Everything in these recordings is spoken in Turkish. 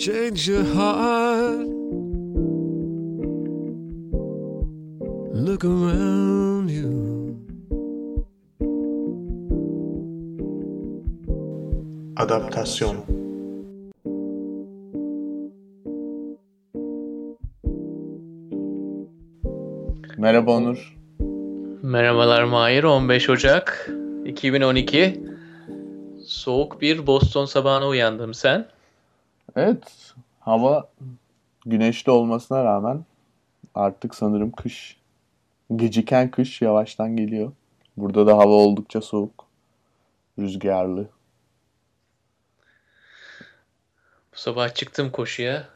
change your heart. Look around you. Adaptasyon Merhaba Onur. Merhabalar Mahir. 15 Ocak 2012. Soğuk bir Boston sabahına uyandım sen. Evet. Hava güneşli olmasına rağmen artık sanırım kış. Geciken kış yavaştan geliyor. Burada da hava oldukça soğuk. Rüzgarlı. Bu sabah çıktım koşuya.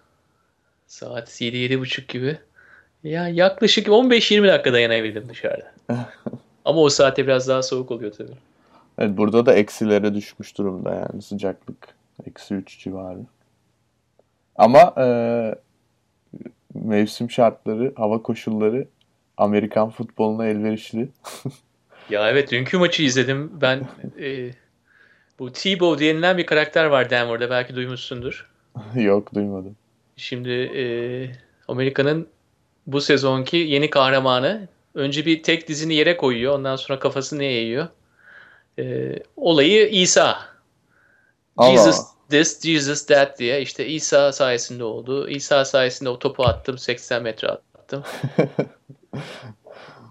Saat 7-7.30 gibi. Ya yaklaşık 15-20 dakika dayanabildim dışarıda. Ama o saatte biraz daha soğuk oluyor tabii. Evet burada da eksilere düşmüş durumda yani sıcaklık. Eksi 3 civarı. Ama e, mevsim şartları, hava koşulları Amerikan futboluna elverişli. ya evet dünkü maçı izledim. Ben e, bu Tebow denilen bir karakter var Denver'da. Belki duymuşsundur. Yok duymadım. Şimdi e, Amerika'nın bu sezonki yeni kahramanı önce bir tek dizini yere koyuyor. Ondan sonra kafasını eğiyor. E, olayı İsa. Allah. Jesus this, Jesus that diye işte İsa sayesinde oldu. İsa sayesinde o topu attım 80 metre attım.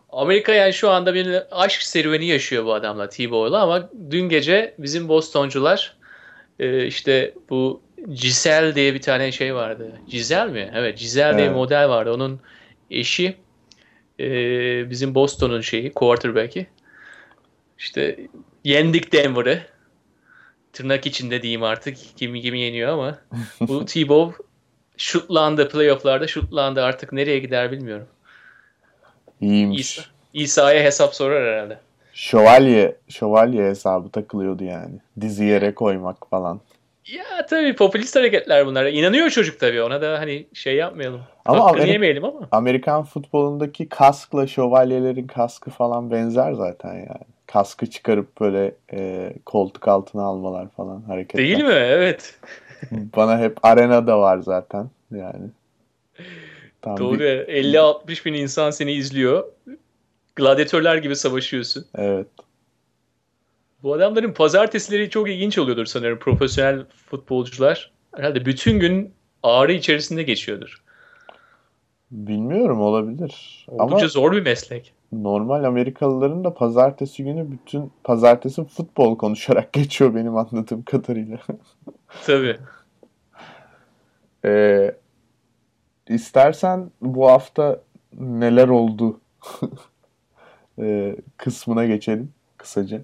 Amerika yani şu anda bir aşk serüveni yaşıyor bu adamla Tebow'la ama dün gece bizim Bostoncular e, işte bu Giselle diye bir tane şey vardı. Giselle mi? Evet Giselle evet. diye bir model vardı. Onun eşi e, bizim Boston'un şeyi quarterback'i. İşte yendik Denver'ı. Tırnak içinde diyeyim artık. Kimi kimi yeniyor ama. Bu Tebow şutlandı playofflarda şutlandı. Artık nereye gider bilmiyorum. İyiymiş. İsa, İsa'ya hesap sorar herhalde. Şövalye, şövalye hesabı takılıyordu yani. Dizi yere koymak falan. Ya tabii popülist hareketler bunlar. İnanıyor çocuk tabii. Ona da hani şey yapmayalım. Ama Hakkını yemeyelim ama. Amerikan futbolundaki kaskla şövalyelerin kaskı falan benzer zaten yani. Kaskı çıkarıp böyle e, koltuk altına almalar falan hareketler. Değil mi? Evet. Bana hep arenada var zaten yani. Tam Doğru. Bir... 50-60 bin insan seni izliyor. Gladyatörler gibi savaşıyorsun. Evet. Bu adamların pazartesileri çok ilginç oluyordur sanırım profesyonel futbolcular. Herhalde bütün gün ağrı içerisinde geçiyordur. Bilmiyorum olabilir. Oldukça Ama zor bir meslek. Normal Amerikalıların da pazartesi günü bütün pazartesi futbol konuşarak geçiyor benim anladığım kadarıyla. Tabii. ee, istersen bu hafta neler oldu ee, kısmına geçelim kısaca.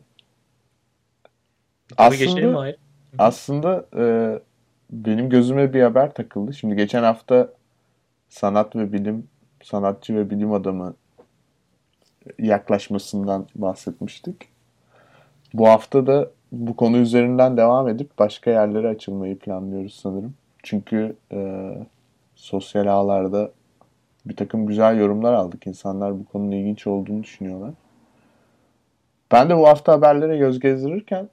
Tabii aslında, geçelim? Hayır. Aslında e, benim gözüme bir haber takıldı. Şimdi geçen hafta sanat ve bilim, sanatçı ve bilim adamı yaklaşmasından bahsetmiştik. Bu hafta da bu konu üzerinden devam edip başka yerlere açılmayı planlıyoruz sanırım. Çünkü e, sosyal ağlarda bir takım güzel yorumlar aldık. İnsanlar bu konunun ilginç olduğunu düşünüyorlar. Ben de bu hafta haberlere göz gezdirirken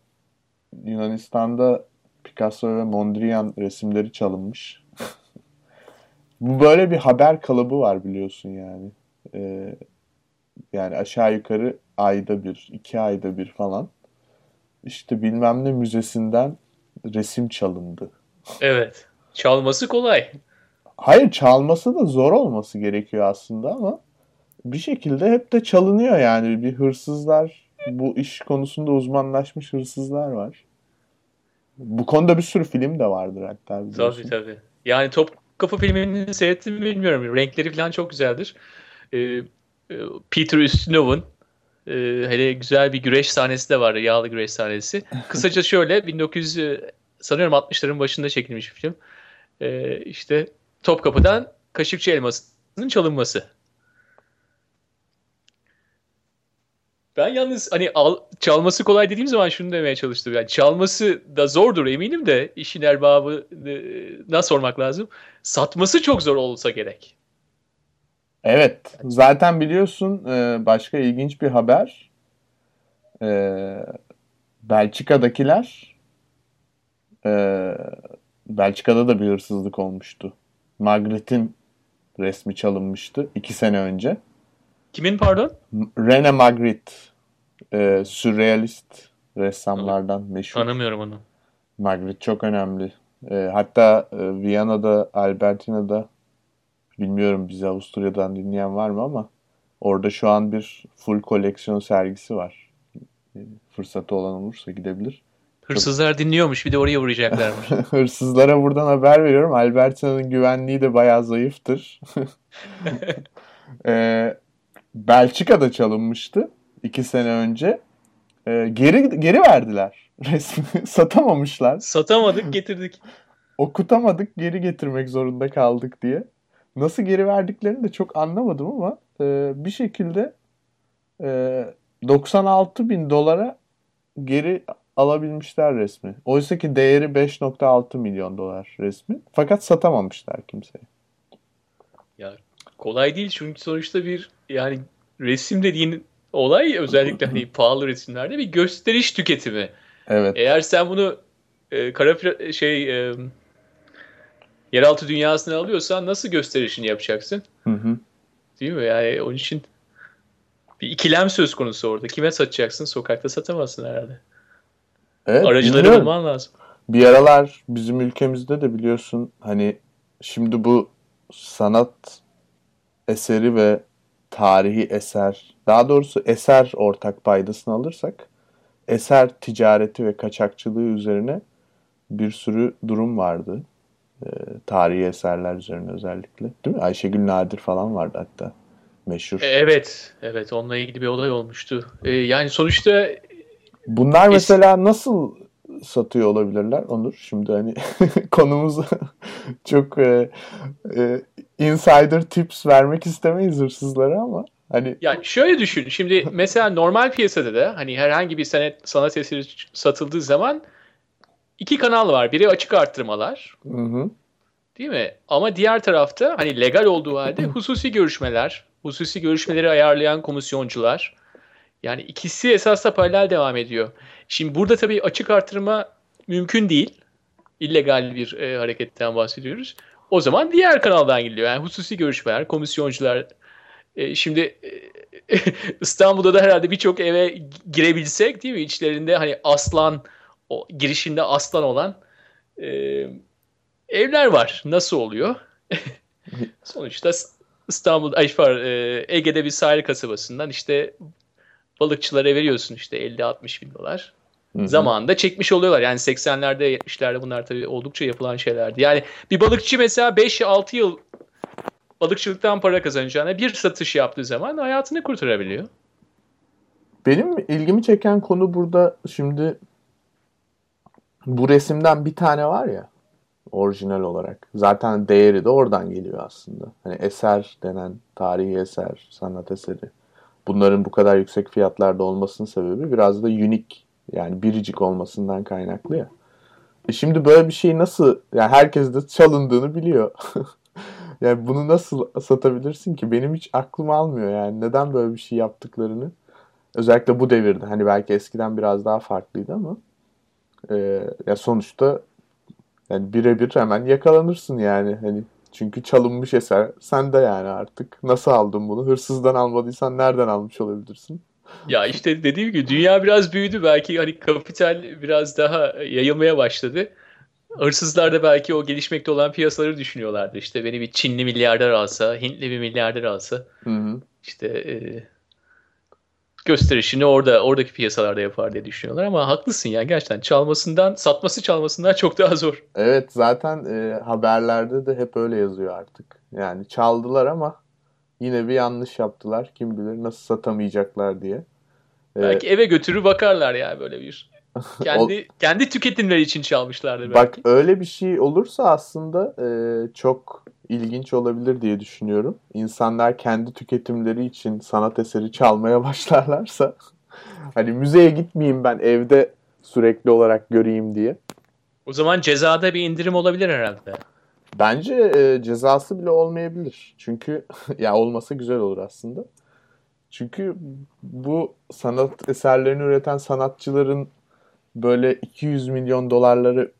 Yunanistan'da Picasso ve Mondrian resimleri çalınmış. Bu böyle bir haber kalıbı var biliyorsun yani. Ee, yani aşağı yukarı ayda bir, iki ayda bir falan. İşte bilmem ne müzesinden resim çalındı. Evet. Çalması kolay. Hayır çalması da zor olması gerekiyor aslında ama bir şekilde hep de çalınıyor yani. Bir hırsızlar, bu iş konusunda uzmanlaşmış hırsızlar var. Bu konuda bir sürü film de vardır hatta. Biliyorsun. Tabii tabii. Yani Top Kapı filmini seyrettim bilmiyorum. Renkleri falan çok güzeldir. Ee, Peter Ustinow'un e, hele güzel bir güreş sahnesi de var. Yağlı güreş sahnesi. Kısaca şöyle 1900 e, sanıyorum 60'ların başında çekilmiş bir film. E, işte Topkapı'dan Kaşıkçı Elması'nın çalınması. Ben yalnız hani al, çalması kolay dediğim zaman şunu demeye çalıştım. Yani çalması da zordur eminim de işin erbabına sormak lazım. Satması çok zor olsa gerek. Evet. Zaten biliyorsun e, başka ilginç bir haber. E, Belçika'dakiler e, Belçika'da da bir hırsızlık olmuştu. Magritte'in resmi çalınmıştı iki sene önce. Kimin pardon? Rene Magritte. E, sürrealist ressamlardan meşhur. Tanımıyorum onu. Magritte çok önemli. E, hatta e, Viyana'da, Albertina'da bilmiyorum bizi Avusturya'dan dinleyen var mı ama orada şu an bir full koleksiyon sergisi var. E, fırsatı olan olursa gidebilir. Hırsızlar dinliyormuş bir de oraya uğrayacaklarmış. Hırsızlara buradan haber veriyorum. Albertina'nın güvenliği de bayağı zayıftır. e, Belçika'da çalınmıştı iki sene önce. E, geri geri verdiler resmi. Satamamışlar. Satamadık getirdik. Okutamadık geri getirmek zorunda kaldık diye. Nasıl geri verdiklerini de çok anlamadım ama e, bir şekilde e, 96 bin dolara geri alabilmişler resmi. Oysa ki değeri 5.6 milyon dolar resmi. Fakat satamamışlar kimseye. Ya kolay değil çünkü sonuçta bir yani resim dediğin olay özellikle hani pahalı resimlerde bir gösteriş tüketimi. Evet. Eğer sen bunu e, kara şey e, yeraltı dünyasına alıyorsan nasıl gösterişini yapacaksın? Hı hı. Değil mi? Yani onun için bir ikilem söz konusu orada. Kime satacaksın? Sokakta satamazsın herhalde. Evet, Aracıları bilmiyorum. bulman lazım. Bir aralar bizim ülkemizde de biliyorsun hani şimdi bu sanat eseri ve tarihi eser daha doğrusu eser ortak paydasını alırsak eser ticareti ve kaçakçılığı üzerine bir sürü durum vardı. Ee, tarihi eserler üzerine özellikle. Değil mi? Ayşegül Nadir falan vardı hatta. Meşhur. E, Evet, evet onunla ilgili bir olay olmuştu. E, yani sonuçta Bunlar Es- mesela nasıl satıyor olabilirler Onur? Şimdi hani konumuz çok e, e, insider tips vermek istemeyiz hırsızlara ama hani ya şöyle düşün. Şimdi mesela normal piyasada da hani herhangi bir sanat, sanat eseri satıldığı zaman iki kanal var. Biri açık arttırmalar, hı hı, değil mi? Ama diğer tarafta hani legal olduğu halde hususi görüşmeler, hususi görüşmeleri ayarlayan komisyoncular. Yani ikisi esasla paralel devam ediyor. Şimdi burada tabii açık artırma mümkün değil. İllegal bir e, hareketten bahsediyoruz. O zaman diğer kanaldan gidiliyor. Yani hususi görüşmeler, komisyoncular. E, şimdi e, İstanbul'da da herhalde birçok eve girebilsek değil mi? İçlerinde hani aslan, o girişinde aslan olan e, evler var. Nasıl oluyor? Sonuçta İstanbul, ay pardon, e, Ege'de bir sahil kasabasından işte balıkçılara veriyorsun işte 50-60 bin dolar. hı hı. Zamanında çekmiş oluyorlar. Yani 80'lerde 70'lerde bunlar tabii oldukça yapılan şeylerdi. Yani bir balıkçı mesela 5-6 yıl balıkçılıktan para kazanacağına bir satış yaptığı zaman hayatını kurtarabiliyor. Benim ilgimi çeken konu burada şimdi bu resimden bir tane var ya orijinal olarak. Zaten değeri de oradan geliyor aslında. Hani eser denen tarihi eser, sanat eseri. Bunların bu kadar yüksek fiyatlarda olmasının sebebi biraz da unique yani biricik olmasından kaynaklı ya. E şimdi böyle bir şey nasıl yani herkes de çalındığını biliyor. yani bunu nasıl satabilirsin ki? Benim hiç aklım almıyor yani. Neden böyle bir şey yaptıklarını. Özellikle bu devirde. Hani belki eskiden biraz daha farklıydı ama e, ya sonuçta yani birebir hemen yakalanırsın yani. Hani çünkü çalınmış eser sende yani artık. Nasıl aldın bunu? Hırsızdan almadıysan nereden almış olabilirsin? Ya işte dediğim gibi dünya biraz büyüdü. Belki hani kapital biraz daha yayılmaya başladı. Hırsızlar da belki o gelişmekte olan piyasaları düşünüyorlardı. İşte beni bir Çinli milyarder alsa, Hintli bir milyarder alsa Hı hı. işte e, gösterişini orada oradaki piyasalarda yapar diye düşünüyorlar ama haklısın ya gerçekten çalmasından satması çalmasından çok daha zor. Evet zaten e, haberlerde de hep öyle yazıyor artık. Yani çaldılar ama yine bir yanlış yaptılar. Kim bilir nasıl satamayacaklar diye. E, Belki eve götürür bakarlar yani böyle bir kendi kendi tüketimleri için çalmışlardır Bak belki. öyle bir şey olursa aslında e, çok ilginç olabilir diye düşünüyorum. İnsanlar kendi tüketimleri için sanat eseri çalmaya başlarlarsa hani müzeye gitmeyeyim ben evde sürekli olarak göreyim diye. O zaman cezada bir indirim olabilir herhalde. Bence e, cezası bile olmayabilir. Çünkü ya olmasa güzel olur aslında. Çünkü bu sanat eserlerini üreten sanatçıların böyle 200 milyon dolarları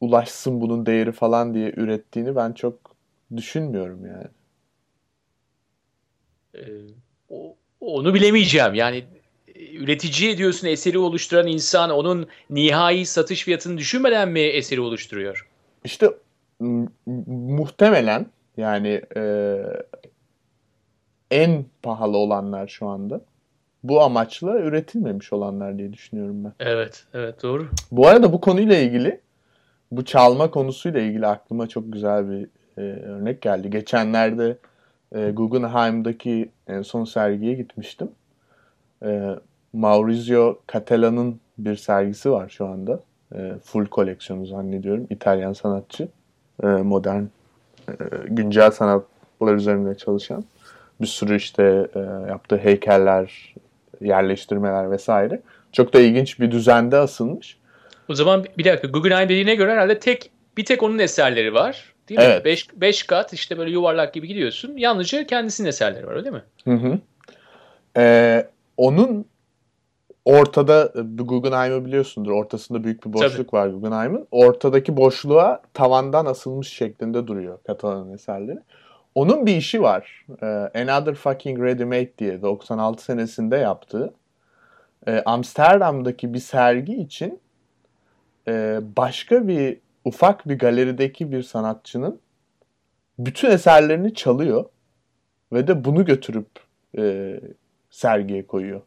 ulaşsın bunun değeri falan diye ürettiğini ben çok düşünmüyorum yani. Ee, o, onu bilemeyeceğim. Yani e, üretici diyorsun eseri oluşturan insan onun nihai satış fiyatını düşünmeden mi eseri oluşturuyor? İşte muhtemelen yani e, en pahalı olanlar şu anda bu amaçla üretilmemiş olanlar diye düşünüyorum ben. Evet, evet doğru. Bu arada bu konuyla ilgili bu çalma konusuyla ilgili aklıma çok güzel bir e, örnek geldi. Geçenlerde e, Guggenheim'daki en son sergiye gitmiştim. E, Maurizio Cattelan'ın bir sergisi var şu anda. E, full koleksiyonu zannediyorum. İtalyan sanatçı. E, modern, e, güncel sanatlar üzerinde çalışan. Bir sürü işte e, yaptığı heykeller, yerleştirmeler vesaire. Çok da ilginç bir düzende asılmış. O zaman bir dakika Guggenheim dediğine göre herhalde tek bir tek onun eserleri var. Değil mi? Evet. Beş, beş kat işte böyle yuvarlak gibi gidiyorsun. Yalnızca kendisinin eserleri var öyle mi? Hı hı. Ee, onun ortada Guggenheim'i biliyorsundur. Ortasında büyük bir boşluk Tabii. var Guggenheim'in. Ortadaki boşluğa tavandan asılmış şeklinde duruyor Katalan eserleri. Onun bir işi var. Ee, Another Fucking Ready Made diye 96 senesinde yaptığı. Ee, Amsterdam'daki bir sergi için e, başka bir ufak bir galerideki bir sanatçının bütün eserlerini çalıyor ve de bunu götürüp e, sergiye koyuyor.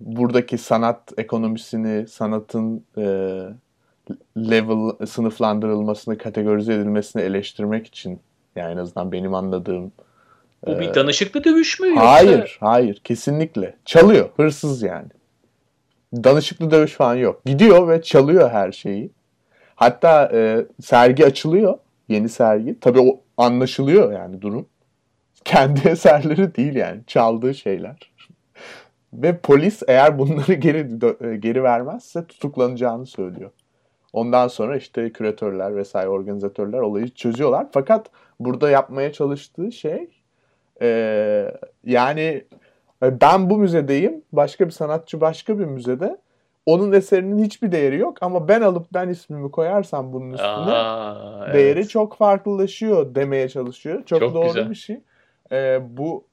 Buradaki sanat ekonomisini, sanatın e, level sınıflandırılmasını, kategorize edilmesini eleştirmek için yani en azından benim anladığım. Bu e, bir danışıklı dövüş mü? Hayır, yoksa... hayır, kesinlikle. Çalıyor, hırsız yani. Danışıklı dövüş falan yok. Gidiyor ve çalıyor her şeyi. Hatta e, sergi açılıyor. Yeni sergi. Tabii o anlaşılıyor yani durum. Kendi eserleri değil yani. Çaldığı şeyler. Ve polis eğer bunları geri e, geri vermezse tutuklanacağını söylüyor. Ondan sonra işte küratörler vesaire organizatörler olayı çözüyorlar. Fakat burada yapmaya çalıştığı şey e, yani e, ben bu müzedeyim. Başka bir sanatçı başka bir müzede. Onun eserinin hiçbir değeri yok ama ben alıp ben ismimi koyarsam bunun üstüne Aa, değeri evet. çok farklılaşıyor demeye çalışıyor. Çok, çok doğru güzel. bir şey. Ee, bu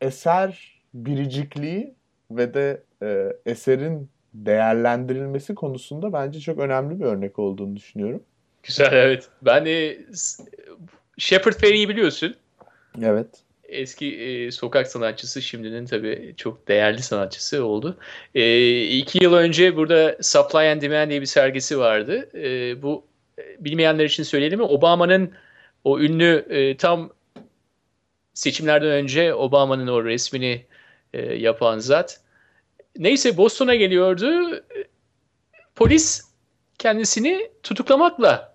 eser biricikliği ve de e, eserin değerlendirilmesi konusunda bence çok önemli bir örnek olduğunu düşünüyorum. Güzel evet. Ben de Shepard Fairey'i biliyorsun. Evet eski e, sokak sanatçısı şimdinin tabii çok değerli sanatçısı oldu. E, iki yıl önce burada Supply and Demand diye bir sergisi vardı. E, bu bilmeyenler için söyleyelim mi? Obama'nın o ünlü e, tam seçimlerden önce Obama'nın o resmini e, yapan zat. Neyse Boston'a geliyordu. Polis kendisini tutuklamakla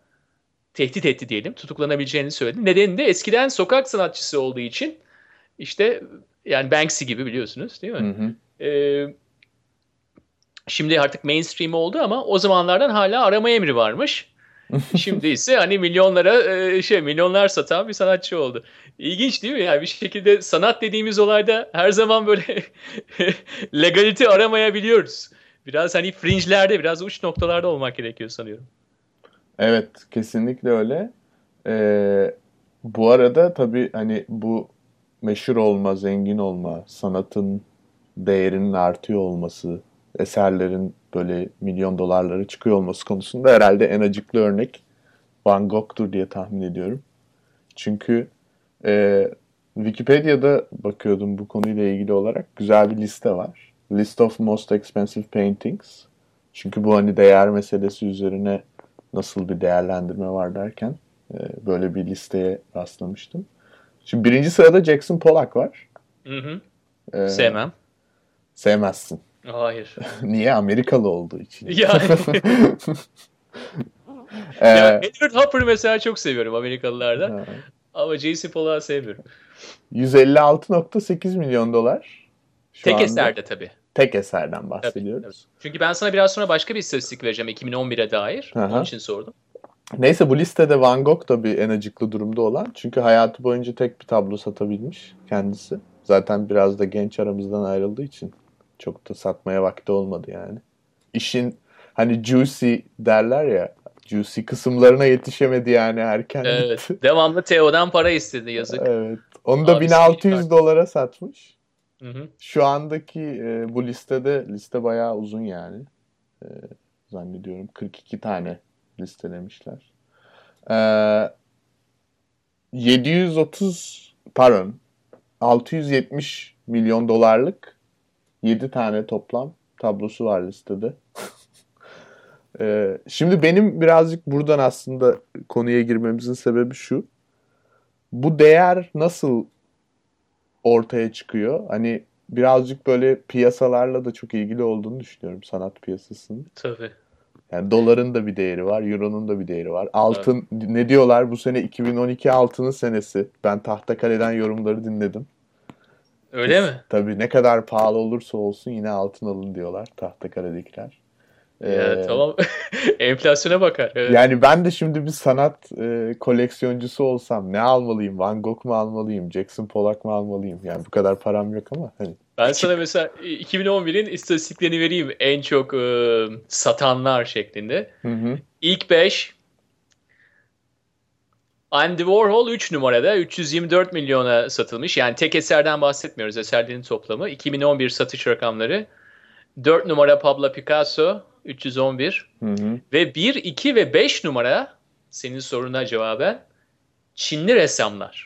tehdit etti diyelim. Tutuklanabileceğini söyledi. Nedeni de eskiden sokak sanatçısı olduğu için işte yani Banksy gibi biliyorsunuz değil mi? Hı hı. Ee, şimdi artık mainstream oldu ama o zamanlardan hala arama emri varmış. Şimdi ise hani milyonlara e, şey milyonlar satan bir sanatçı oldu. İlginç değil mi? Yani bir şekilde sanat dediğimiz olayda her zaman böyle legalite aramayabiliyoruz. Biraz hani fringe'lerde, biraz uç noktalarda olmak gerekiyor sanıyorum. Evet, kesinlikle öyle. Ee, bu arada tabii hani bu meşhur olma, zengin olma, sanatın değerinin artıyor olması, eserlerin böyle milyon dolarlara çıkıyor olması konusunda herhalde en acıklı örnek Van Gogh'tur diye tahmin ediyorum. Çünkü e, Wikipedia'da bakıyordum bu konuyla ilgili olarak güzel bir liste var. List of Most Expensive Paintings. Çünkü bu hani değer meselesi üzerine nasıl bir değerlendirme var derken e, böyle bir listeye rastlamıştım. Şimdi birinci sırada Jackson Pollock var. Hı hı. Ee, Sevmem. Sevmezsin. Hayır. Niye? Amerikalı olduğu için. Yani. ee, ya Edward Hopper'ı mesela çok seviyorum Amerikalılardan. Ha. Ama Jason Pollock'ı sevmiyorum. 156.8 milyon dolar. Şu Tek anda. eserde tabii. Tek eserden bahsediyoruz. Tabii, tabii. Çünkü ben sana biraz sonra başka bir istatistik vereceğim 2011'e dair. Aha. Onun için sordum. Neyse bu listede Van Gogh da bir en acıklı durumda olan. Çünkü hayatı boyunca tek bir tablo satabilmiş kendisi. Zaten biraz da genç aramızdan ayrıldığı için çok da satmaya vakti olmadı yani. İşin hani juicy derler ya juicy kısımlarına yetişemedi yani erken Evet. Devamlı Teo'dan para istedi yazık. Evet. Onu da Abi 1600 fark. dolara satmış. Şu andaki e, bu listede liste bayağı uzun yani. E, zannediyorum 42 tane listelemişler. E, 730 pardon 670 milyon dolarlık 7 tane toplam tablosu var listede. E, şimdi benim birazcık buradan aslında konuya girmemizin sebebi şu. Bu değer nasıl ortaya çıkıyor? Hani birazcık böyle piyasalarla da çok ilgili olduğunu düşünüyorum sanat piyasasının. Tabii. Yani doların da bir değeri var, euronun da bir değeri var. Altın ne diyorlar bu sene 2012 altının senesi. Ben Tahtakale'den yorumları dinledim. Öyle mi? Tabii ne kadar pahalı olursa olsun yine altın alın diyorlar Tahtakale'dekiler. Ya, Ee, tamam. Enflasyona bakar. Evet. Yani ben de şimdi bir sanat e, koleksiyoncusu olsam ne almalıyım? Van Gogh mu almalıyım? Jackson Pollock mu almalıyım? Yani bu kadar param yok ama hani Ben sana mesela 2011'in istatistiklerini vereyim. En çok e, satanlar şeklinde. Hı hı. İlk 5 Andy Warhol 3 numarada 324 milyona satılmış. Yani tek eserden bahsetmiyoruz. Eserlerin toplamı. 2011 satış rakamları. 4 numara Pablo Picasso 311 Hı hı. ve 1, 2 ve 5 numara senin soruna cevaben Çinli ressamlar.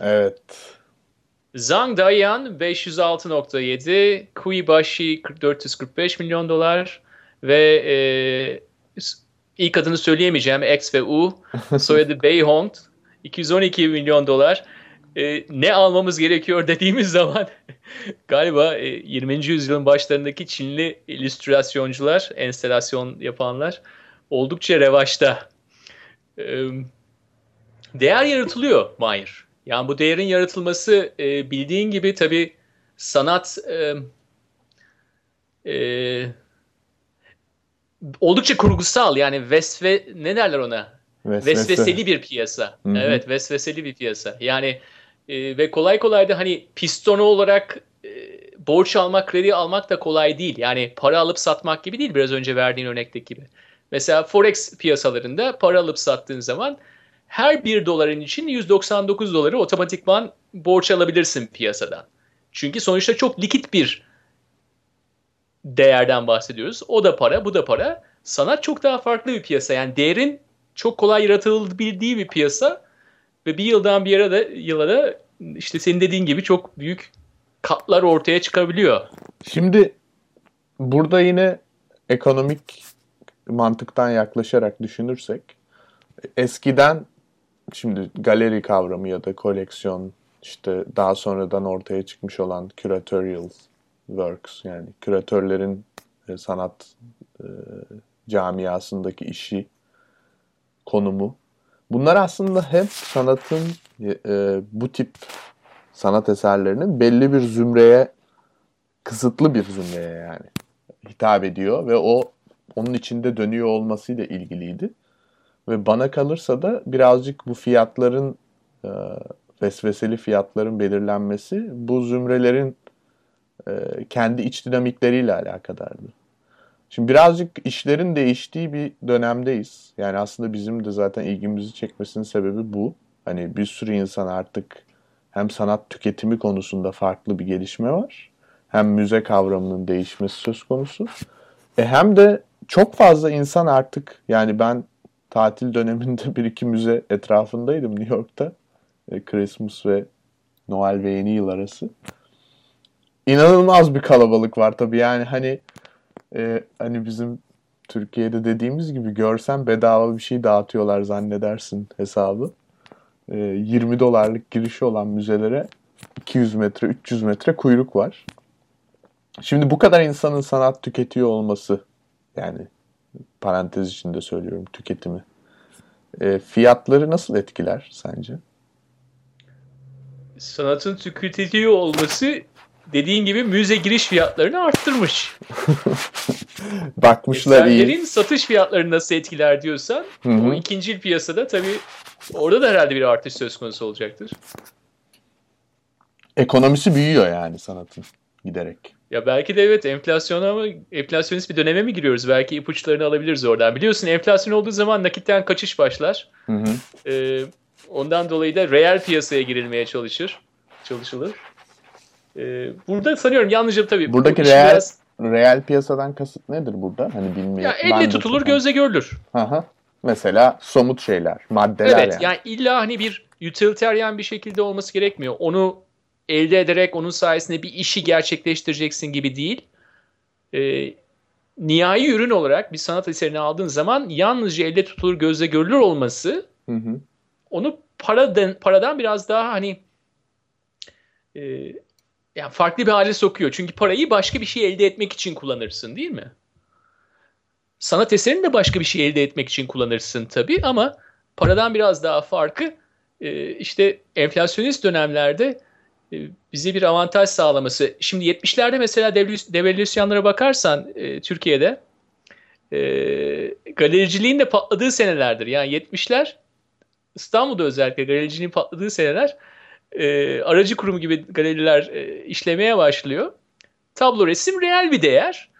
Evet. Zhang Dayan 506.7, Kui Bashi 445 milyon dolar ve e, ilk adını söyleyemeyeceğim X ve U soyadı Beihong 212 milyon dolar. E, ne almamız gerekiyor dediğimiz zaman galiba e, 20. yüzyılın başlarındaki Çinli illüstrasyoncular, enstelasyon yapanlar oldukça revaçta. E, değer yaratılıyor Mahir. Yani bu değerin yaratılması e, bildiğin gibi tabii sanat e, e, oldukça kurgusal yani vesve ne derler ona? Vesvese. Vesveseli bir piyasa. Hı hı. Evet, vesveseli bir piyasa. Yani e, ve kolay kolay da hani pistonu olarak e, borç almak, kredi almak da kolay değil. Yani para alıp satmak gibi değil biraz önce verdiğin örnekteki gibi. Mesela forex piyasalarında para alıp sattığın zaman her bir doların için 199 doları otomatikman borç alabilirsin piyasadan. Çünkü sonuçta çok likit bir değerden bahsediyoruz. O da para, bu da para. Sanat çok daha farklı bir piyasa. Yani değerin çok kolay yaratılabildiği bir piyasa ve bir yıldan bir yere de yıla da işte senin dediğin gibi çok büyük katlar ortaya çıkabiliyor. Şimdi burada yine ekonomik mantıktan yaklaşarak düşünürsek eskiden şimdi galeri kavramı ya da koleksiyon işte daha sonradan ortaya çıkmış olan curatorial works yani küratörlerin e, sanat e, camiasındaki işi konumu bunlar aslında hep sanatın e, bu tip sanat eserlerinin belli bir zümreye kısıtlı bir zümreye yani hitap ediyor ve o onun içinde dönüyor olmasıyla ilgiliydi. Ve bana kalırsa da birazcık bu fiyatların e, vesveseli fiyatların belirlenmesi bu zümrelerin e, kendi iç dinamikleriyle alakadardı. Şimdi birazcık işlerin değiştiği bir dönemdeyiz. Yani aslında bizim de zaten ilgimizi çekmesinin sebebi bu. Hani bir sürü insan artık hem sanat tüketimi konusunda farklı bir gelişme var. Hem müze kavramının değişmesi söz konusu. E hem de çok fazla insan artık yani ben tatil döneminde bir iki müze etrafındaydım New York'ta. E, Christmas ve Noel ve Yeni Yıl arası. İnanılmaz bir kalabalık var tabii yani hani e, hani bizim Türkiye'de dediğimiz gibi görsen bedava bir şey dağıtıyorlar zannedersin hesabı. E, 20 dolarlık girişi olan müzelere 200 metre 300 metre kuyruk var. Şimdi bu kadar insanın sanat tüketiyor olması yani parantez içinde söylüyorum tüketimi. E, fiyatları nasıl etkiler sence? Sanatın tüketiliyor olması dediğin gibi müze giriş fiyatlarını arttırmış. Bakmışlar iyi. Eserlerin satış fiyatlarını nasıl etkiler diyorsan Hı hı. o ikincil piyasada tabii orada da herhalde bir artış söz konusu olacaktır. Ekonomisi büyüyor yani sanatın giderek. Ya belki de evet enflasyona mı enflasyonist bir döneme mi giriyoruz? Belki ipuçlarını alabiliriz oradan. Biliyorsun enflasyon olduğu zaman nakitten kaçış başlar. Hı hı. Ee, ondan dolayı da reel piyasaya girilmeye çalışır. Çalışılır. Ee, burada sanıyorum yalnızca tabii. Buradaki bu reel biraz- reel piyasadan kasıt nedir burada? Hani bilmiyorum. ya elle tutulur çok- gözle görülür. Hı hı. Mesela somut şeyler, maddeler Evet yani. yani illa hani bir utilitarian bir şekilde olması gerekmiyor. Onu elde ederek onun sayesinde bir işi gerçekleştireceksin gibi değil. Ee, nihai ürün olarak bir sanat eserini aldığın zaman yalnızca elde tutulur gözle görülür olması Hı hı. onu paradan, paradan biraz daha hani e, yani farklı bir hale sokuyor. Çünkü parayı başka bir şey elde etmek için kullanırsın değil mi? Sanat eserini de başka bir şey elde etmek için kullanırsın tabii ama paradan biraz daha farkı e, işte enflasyonist dönemlerde e, bize bir avantaj sağlaması. Şimdi 70'lerde mesela devalüasyonlara bakarsan e, Türkiye'de galericiliğin de patladığı senelerdir. Yani 70'ler İstanbul'da özellikle galericiliğin patladığı seneler e, aracı kurumu gibi galeriler e, işlemeye başlıyor. Tablo resim reel bir değer.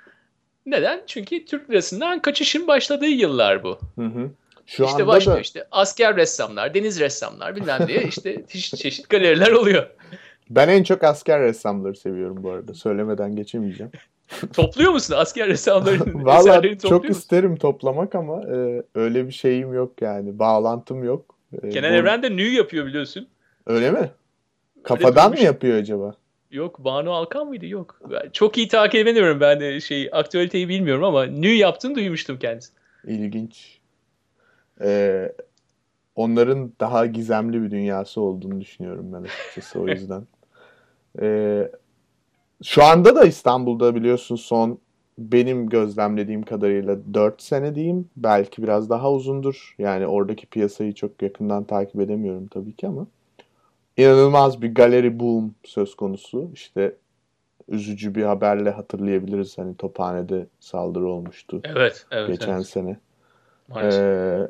Neden? Çünkü Türk lirasından kaçışın başladığı yıllar bu. Hı hı. Şu işte anda başlıyor da işte asker ressamlar, deniz ressamlar bilmem diye işte çeşit çeşit galeriler oluyor. ben en çok asker ressamları seviyorum bu arada. Söylemeden geçemeyeceğim. Topluyor musun asker ressamların Valla çok musun? isterim toplamak ama e, öyle bir şeyim yok yani. Bağlantım yok. E, Kenan bu- Evren de nü yapıyor biliyorsun. Öyle mi? Kafadan mı yapıyor acaba? Yok Banu Alkan mıydı? Yok. Ben çok iyi takip edemiyorum ben de şey aktüeliteyi bilmiyorum ama nü yaptığını duymuştum kendisi. İlginç. Ee, onların daha gizemli bir dünyası olduğunu düşünüyorum ben açıkçası o yüzden. Ee, şu anda da İstanbul'da biliyorsun son benim gözlemlediğim kadarıyla 4 sene diyeyim. Belki biraz daha uzundur. Yani oradaki piyasayı çok yakından takip edemiyorum tabii ki ama inanılmaz bir galeri boom söz konusu. İşte üzücü bir haberle hatırlayabiliriz. Hani Tophane'de saldırı olmuştu Evet, evet. geçen evet. sene. Maalesef. Ee,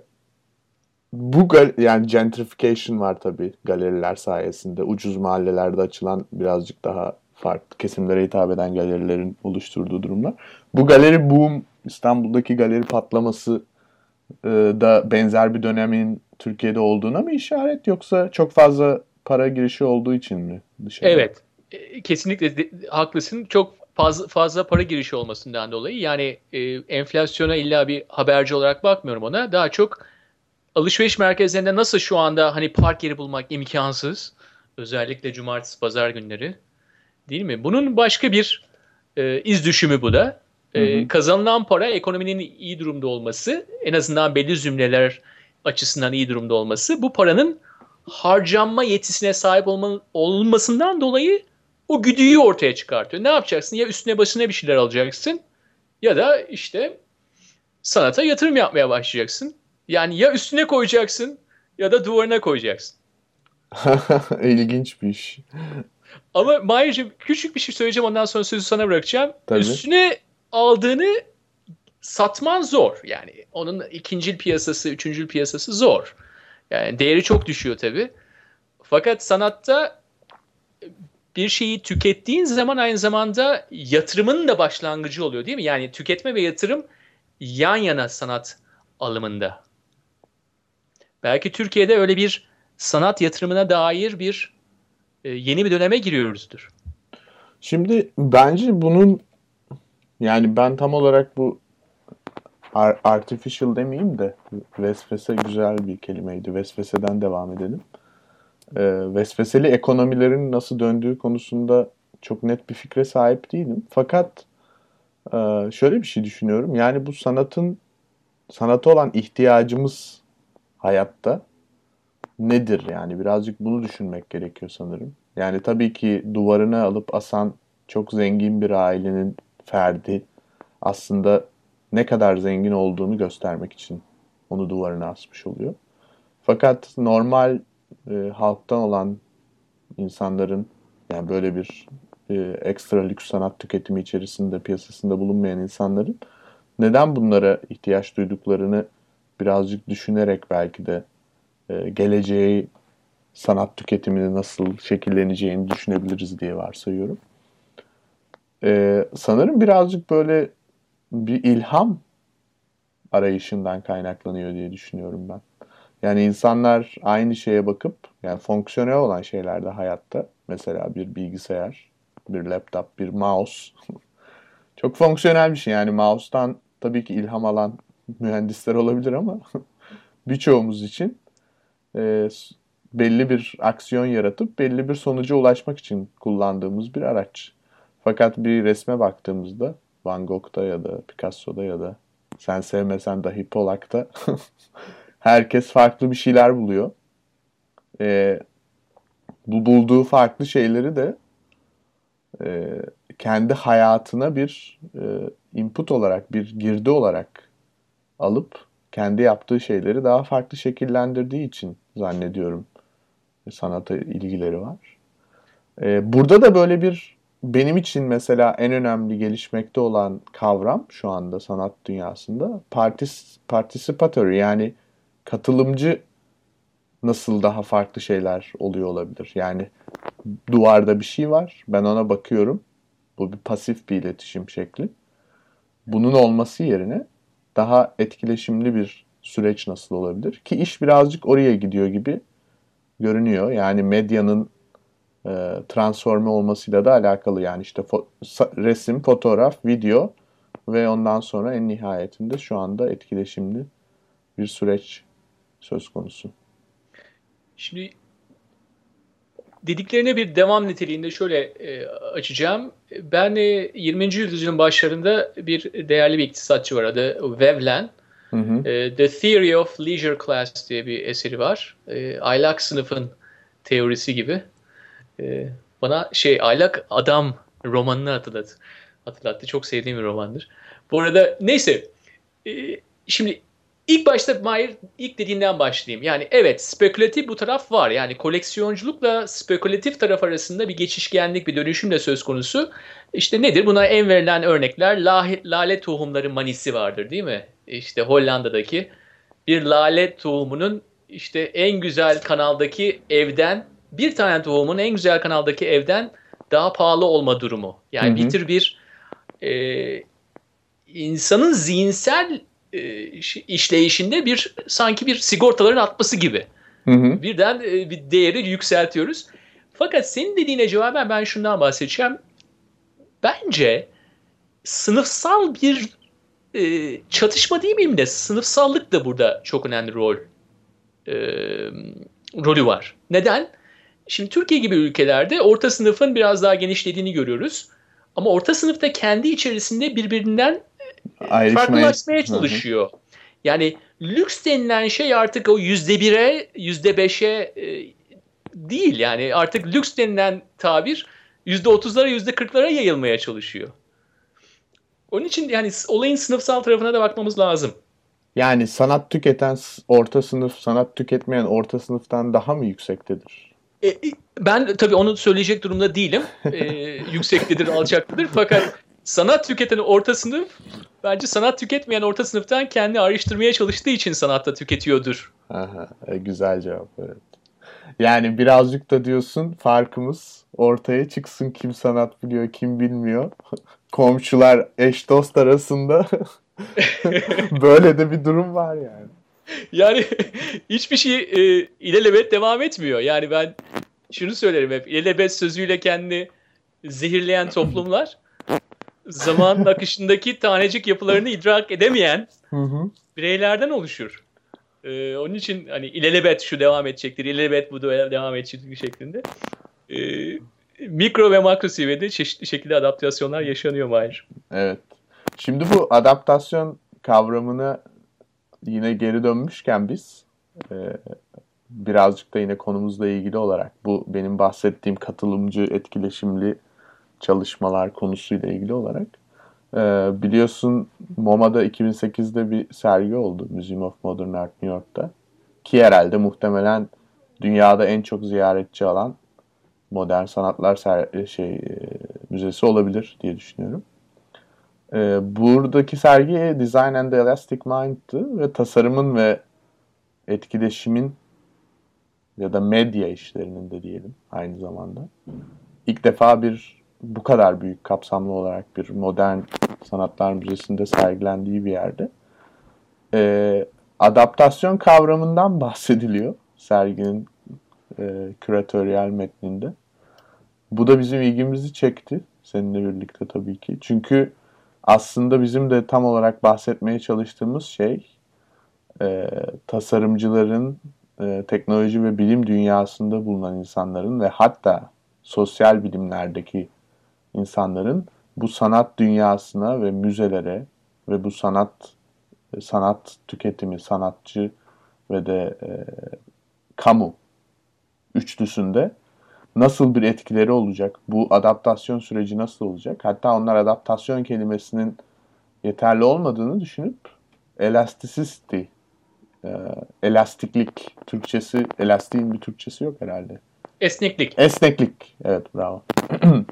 bu yani gentrification var tabii galeriler sayesinde. Ucuz mahallelerde açılan birazcık daha farklı kesimlere hitap eden galerilerin oluşturduğu durumlar. Bu galeri boom, İstanbul'daki galeri patlaması e, da benzer bir dönemin Türkiye'de olduğuna mı işaret yoksa çok fazla para girişi olduğu için mi dışarı? Evet. E, Kesinlikle de- haklısın. Çok fazla fazla para girişi olmasından dolayı yani e, enflasyona illa bir haberci olarak bakmıyorum ona. Daha çok alışveriş merkezlerinde nasıl şu anda hani park yeri bulmak imkansız. Özellikle cumartesi pazar günleri. Değil mi? Bunun başka bir e, iz düşümü bu da. E, Hı hı. kazanılan para ekonominin iyi durumda olması, en azından belli zümreler açısından iyi durumda olması, bu paranın harcanma yetisine sahip olma, olmasından dolayı o güdüyü ortaya çıkartıyor. Ne yapacaksın? Ya üstüne başına bir şeyler alacaksın ya da işte sanata yatırım yapmaya başlayacaksın. Yani ya üstüne koyacaksın ya da duvarına koyacaksın. İlginç bir iş. Ama Mahir'cim küçük bir şey söyleyeceğim ondan sonra sözü sana bırakacağım. Tabii. Üstüne aldığını satman zor. Yani onun ikincil piyasası, üçüncül piyasası zor. Yani değeri çok düşüyor tabii. Fakat sanatta bir şeyi tükettiğin zaman aynı zamanda yatırımın da başlangıcı oluyor değil mi? Yani tüketme ve yatırım yan yana sanat alımında. Belki Türkiye'de öyle bir sanat yatırımına dair bir e, yeni bir döneme giriyoruzdur. Şimdi bence bunun yani ben tam olarak bu ar- artificial demeyeyim de vesvese güzel bir kelimeydi. Vesveseden devam edelim. Ee, vesveseli ekonomilerin nasıl döndüğü konusunda çok net bir fikre sahip değilim. Fakat e, şöyle bir şey düşünüyorum. Yani bu sanatın sanata olan ihtiyacımız hayatta nedir yani? Birazcık bunu düşünmek gerekiyor sanırım. Yani tabii ki duvarına alıp asan çok zengin bir ailenin ferdi aslında ne kadar zengin olduğunu göstermek için onu duvarına asmış oluyor. Fakat normal e, halktan olan insanların yani böyle bir e, ekstra lüks sanat tüketimi içerisinde piyasasında bulunmayan insanların neden bunlara ihtiyaç duyduklarını birazcık düşünerek belki de e, geleceği sanat tüketimini nasıl şekilleneceğini düşünebiliriz diye varsayıyorum. Ee, sanırım birazcık böyle bir ilham arayışından kaynaklanıyor diye düşünüyorum ben. Yani insanlar aynı şeye bakıp yani fonksiyonel olan şeylerde hayatta mesela bir bilgisayar, bir laptop, bir mouse çok fonksiyonel bir şey. Yani mouse'tan tabii ki ilham alan mühendisler olabilir ama birçoğumuz için e, belli bir aksiyon yaratıp belli bir sonuca ulaşmak için kullandığımız bir araç. Fakat bir resme baktığımızda Van Gogh'ta ya da Picasso'da ya da sen sevmesen dahi Polak'ta herkes farklı bir şeyler buluyor. E, bu bulduğu farklı şeyleri de e, kendi hayatına bir e, input olarak, bir girdi olarak alıp kendi yaptığı şeyleri daha farklı şekillendirdiği için zannediyorum sanata ilgileri var. E, burada da böyle bir benim için mesela en önemli gelişmekte olan kavram şu anda sanat dünyasında partis, participatory yani katılımcı nasıl daha farklı şeyler oluyor olabilir. Yani duvarda bir şey var. Ben ona bakıyorum. Bu bir pasif bir iletişim şekli. Bunun olması yerine daha etkileşimli bir süreç nasıl olabilir? Ki iş birazcık oraya gidiyor gibi görünüyor. Yani medyanın e, transforme olmasıyla da alakalı. Yani işte fo- resim, fotoğraf, video ve ondan sonra en nihayetinde şu anda etkileşimli bir süreç söz konusu. Şimdi dediklerine bir devam niteliğinde şöyle e, açacağım. Ben e, 20. yüzyılın başlarında bir değerli bir iktisatçı var adı Vevlen. Hı hı. E, The Theory of Leisure Class diye bir eseri var. E, aylak sınıfın teorisi gibi. E, bana şey aylak adam romanını hatırlattı. Hatırlattı. Çok sevdiğim bir romandır. Bu arada neyse e, şimdi İlk başta Mahir ilk dediğinden başlayayım. Yani evet spekülatif bu taraf var. Yani koleksiyonculukla spekülatif taraf arasında bir geçişkenlik, bir dönüşüm de söz konusu. İşte nedir? Buna en verilen örnekler lale tohumları manisi vardır değil mi? İşte Hollanda'daki bir lale tohumunun işte en güzel kanaldaki evden bir tane tohumun en güzel kanaldaki evden daha pahalı olma durumu. Yani hı hı. bir tür bir e, insanın zihinsel e, işleyişinde bir sanki bir sigortaların atması gibi. Hı hı. Birden e, bir değeri yükseltiyoruz. Fakat senin dediğine cevaben ben şundan bahsedeceğim. Bence sınıfsal bir e, çatışma değil miyim de sınıfsallık da burada çok önemli rol e, rolü var. Neden? Şimdi Türkiye gibi ülkelerde orta sınıfın biraz daha genişlediğini görüyoruz. Ama orta sınıfta kendi içerisinde birbirinden Ayrışmaya... farklılaşmaya çalışıyor. Hı hı. Yani lüks denilen şey artık o yüzde bire, yüzde beşe e, değil. Yani artık lüks denilen tabir yüzde otuzlara, yüzde kırklara yayılmaya çalışıyor. Onun için yani olayın sınıfsal tarafına da bakmamız lazım. Yani sanat tüketen orta sınıf, sanat tüketmeyen orta sınıftan daha mı yüksektedir? E, e ben tabii onu söyleyecek durumda değilim. E, yüksektedir, alçaktadır. Fakat sanat tüketen orta sınıf bence sanat tüketmeyen orta sınıftan kendi ayrıştırmaya çalıştığı için sanatta tüketiyordur. Aha, e, güzel cevap evet. Yani birazcık da diyorsun farkımız ortaya çıksın kim sanat biliyor kim bilmiyor. Komşular eş dost arasında böyle de bir durum var yani. Yani hiçbir şey e, ilelebet devam etmiyor. Yani ben şunu söylerim hep ilelebet sözüyle kendi zehirleyen toplumlar zamanın akışındaki tanecik yapılarını idrak edemeyen bireylerden oluşur. Ee, onun için hani ilelebet şu devam edecektir, ilelebet bu devam edecektir şeklinde. Ee, mikro ve makro seviyede çeşitli şekilde adaptasyonlar yaşanıyor Mahir. Evet. Şimdi bu adaptasyon kavramına yine geri dönmüşken biz e, birazcık da yine konumuzla ilgili olarak bu benim bahsettiğim katılımcı, etkileşimli çalışmalar konusuyla ilgili olarak. E, biliyorsun MoMA'da 2008'de bir sergi oldu. Museum of Modern Art New York'ta. Ki herhalde muhtemelen dünyada en çok ziyaretçi alan modern sanatlar ser- şey e, müzesi olabilir diye düşünüyorum. E, buradaki sergi Design and the Elastic Mind'tı ve tasarımın ve etkileşimin ya da medya işlerinin de diyelim aynı zamanda. ilk defa bir bu kadar büyük kapsamlı olarak bir modern sanatlar müzesinde sergilendiği bir yerde e, adaptasyon kavramından bahsediliyor serginin e, küratöryel metninde. Bu da bizim ilgimizi çekti seninle birlikte tabii ki. Çünkü aslında bizim de tam olarak bahsetmeye çalıştığımız şey e, tasarımcıların, e, teknoloji ve bilim dünyasında bulunan insanların ve hatta sosyal bilimlerdeki insanların bu sanat dünyasına ve müzelere ve bu sanat sanat tüketimi, sanatçı ve de e, kamu üçlüsünde nasıl bir etkileri olacak? Bu adaptasyon süreci nasıl olacak? Hatta onlar adaptasyon kelimesinin yeterli olmadığını düşünüp elasticity, e, elastiklik, Türkçesi, elastiğin bir Türkçesi yok herhalde. Esneklik. Esneklik, evet bravo.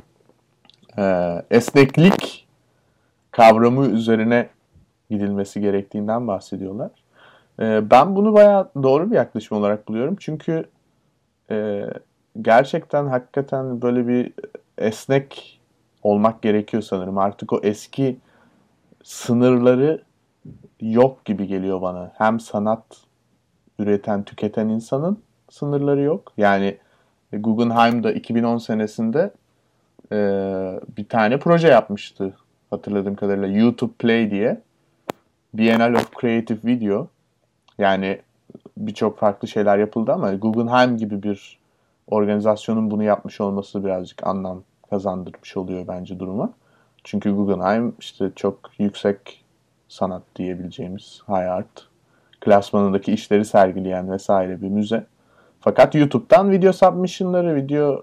e, esneklik kavramı üzerine gidilmesi gerektiğinden bahsediyorlar. E, ben bunu bayağı doğru bir yaklaşım olarak buluyorum. Çünkü e, gerçekten hakikaten böyle bir esnek olmak gerekiyor sanırım. Artık o eski sınırları yok gibi geliyor bana. Hem sanat üreten, tüketen insanın sınırları yok. Yani Guggenheim'da 2010 senesinde e, bir tane proje yapmıştı hatırladığım kadarıyla YouTube Play diye. Biennial of Creative Video. Yani birçok farklı şeyler yapıldı ama Guggenheim gibi bir organizasyonun bunu yapmış olması birazcık anlam kazandırmış oluyor bence duruma. Çünkü Guggenheim işte çok yüksek sanat diyebileceğimiz high art klasmanındaki işleri sergileyen vesaire bir müze. Fakat YouTube'dan video submission'ları, video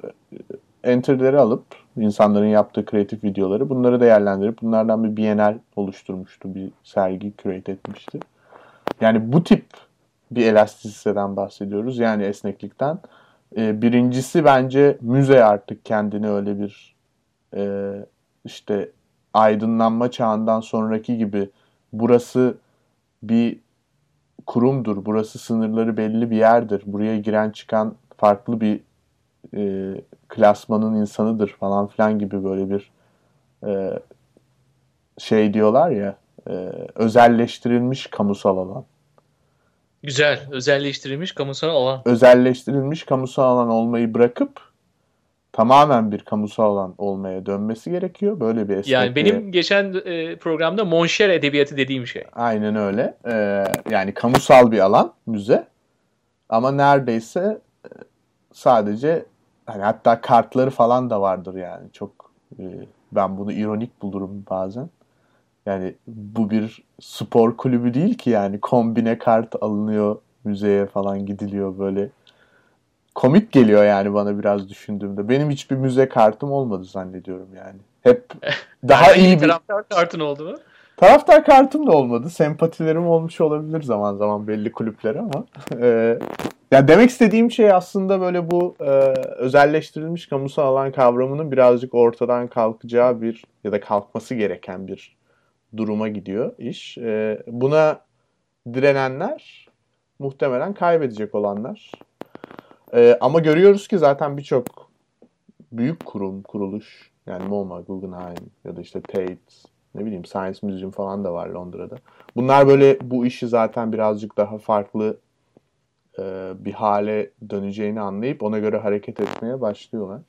e, enter'leri alıp insanların yaptığı kreatif videoları bunları değerlendirip bunlardan bir bienal oluşturmuştu. Bir sergi create etmişti. Yani bu tip bir elastisiteden bahsediyoruz. Yani esneklikten. E, birincisi bence müze artık kendini öyle bir e, işte aydınlanma çağından sonraki gibi burası bir kurumdur, burası sınırları belli bir yerdir, buraya giren çıkan farklı bir e, klasmanın insanıdır falan filan gibi böyle bir şey diyorlar ya özelleştirilmiş kamusal alan. Güzel. Özelleştirilmiş kamusal alan. Özelleştirilmiş kamusal alan olmayı bırakıp tamamen bir kamusal alan olmaya dönmesi gerekiyor. Böyle bir esnekliğe. Yani benim geçen e, programda Monşer Edebiyatı dediğim şey. Aynen öyle. Ee, yani kamusal bir alan müze. Ama neredeyse e, sadece hani hatta kartları falan da vardır yani. Çok e, ben bunu ironik bulurum bazen. Yani bu bir spor kulübü değil ki yani kombine kart alınıyor müzeye falan gidiliyor böyle. Komik geliyor yani bana biraz düşündüğümde. Benim hiçbir müze kartım olmadı zannediyorum yani. Hep daha Yani iyi bir taraftar kartın oldu mu? taraftar kartım da olmadı. Sempatilerim olmuş olabilir zaman zaman belli kulüplere ama. E, ya demek istediğim şey aslında böyle bu e, özelleştirilmiş kamusal alan kavramının birazcık ortadan kalkacağı bir ya da kalkması gereken bir duruma gidiyor iş. E, buna direnenler muhtemelen kaybedecek olanlar. E, ama görüyoruz ki zaten birçok büyük kurum, kuruluş yani MoMA, Guggenheim ya da işte Tate, ne bileyim Science Museum falan da var Londra'da. Bunlar böyle bu işi zaten birazcık daha farklı e, bir hale döneceğini anlayıp ona göre hareket etmeye başlıyorlar.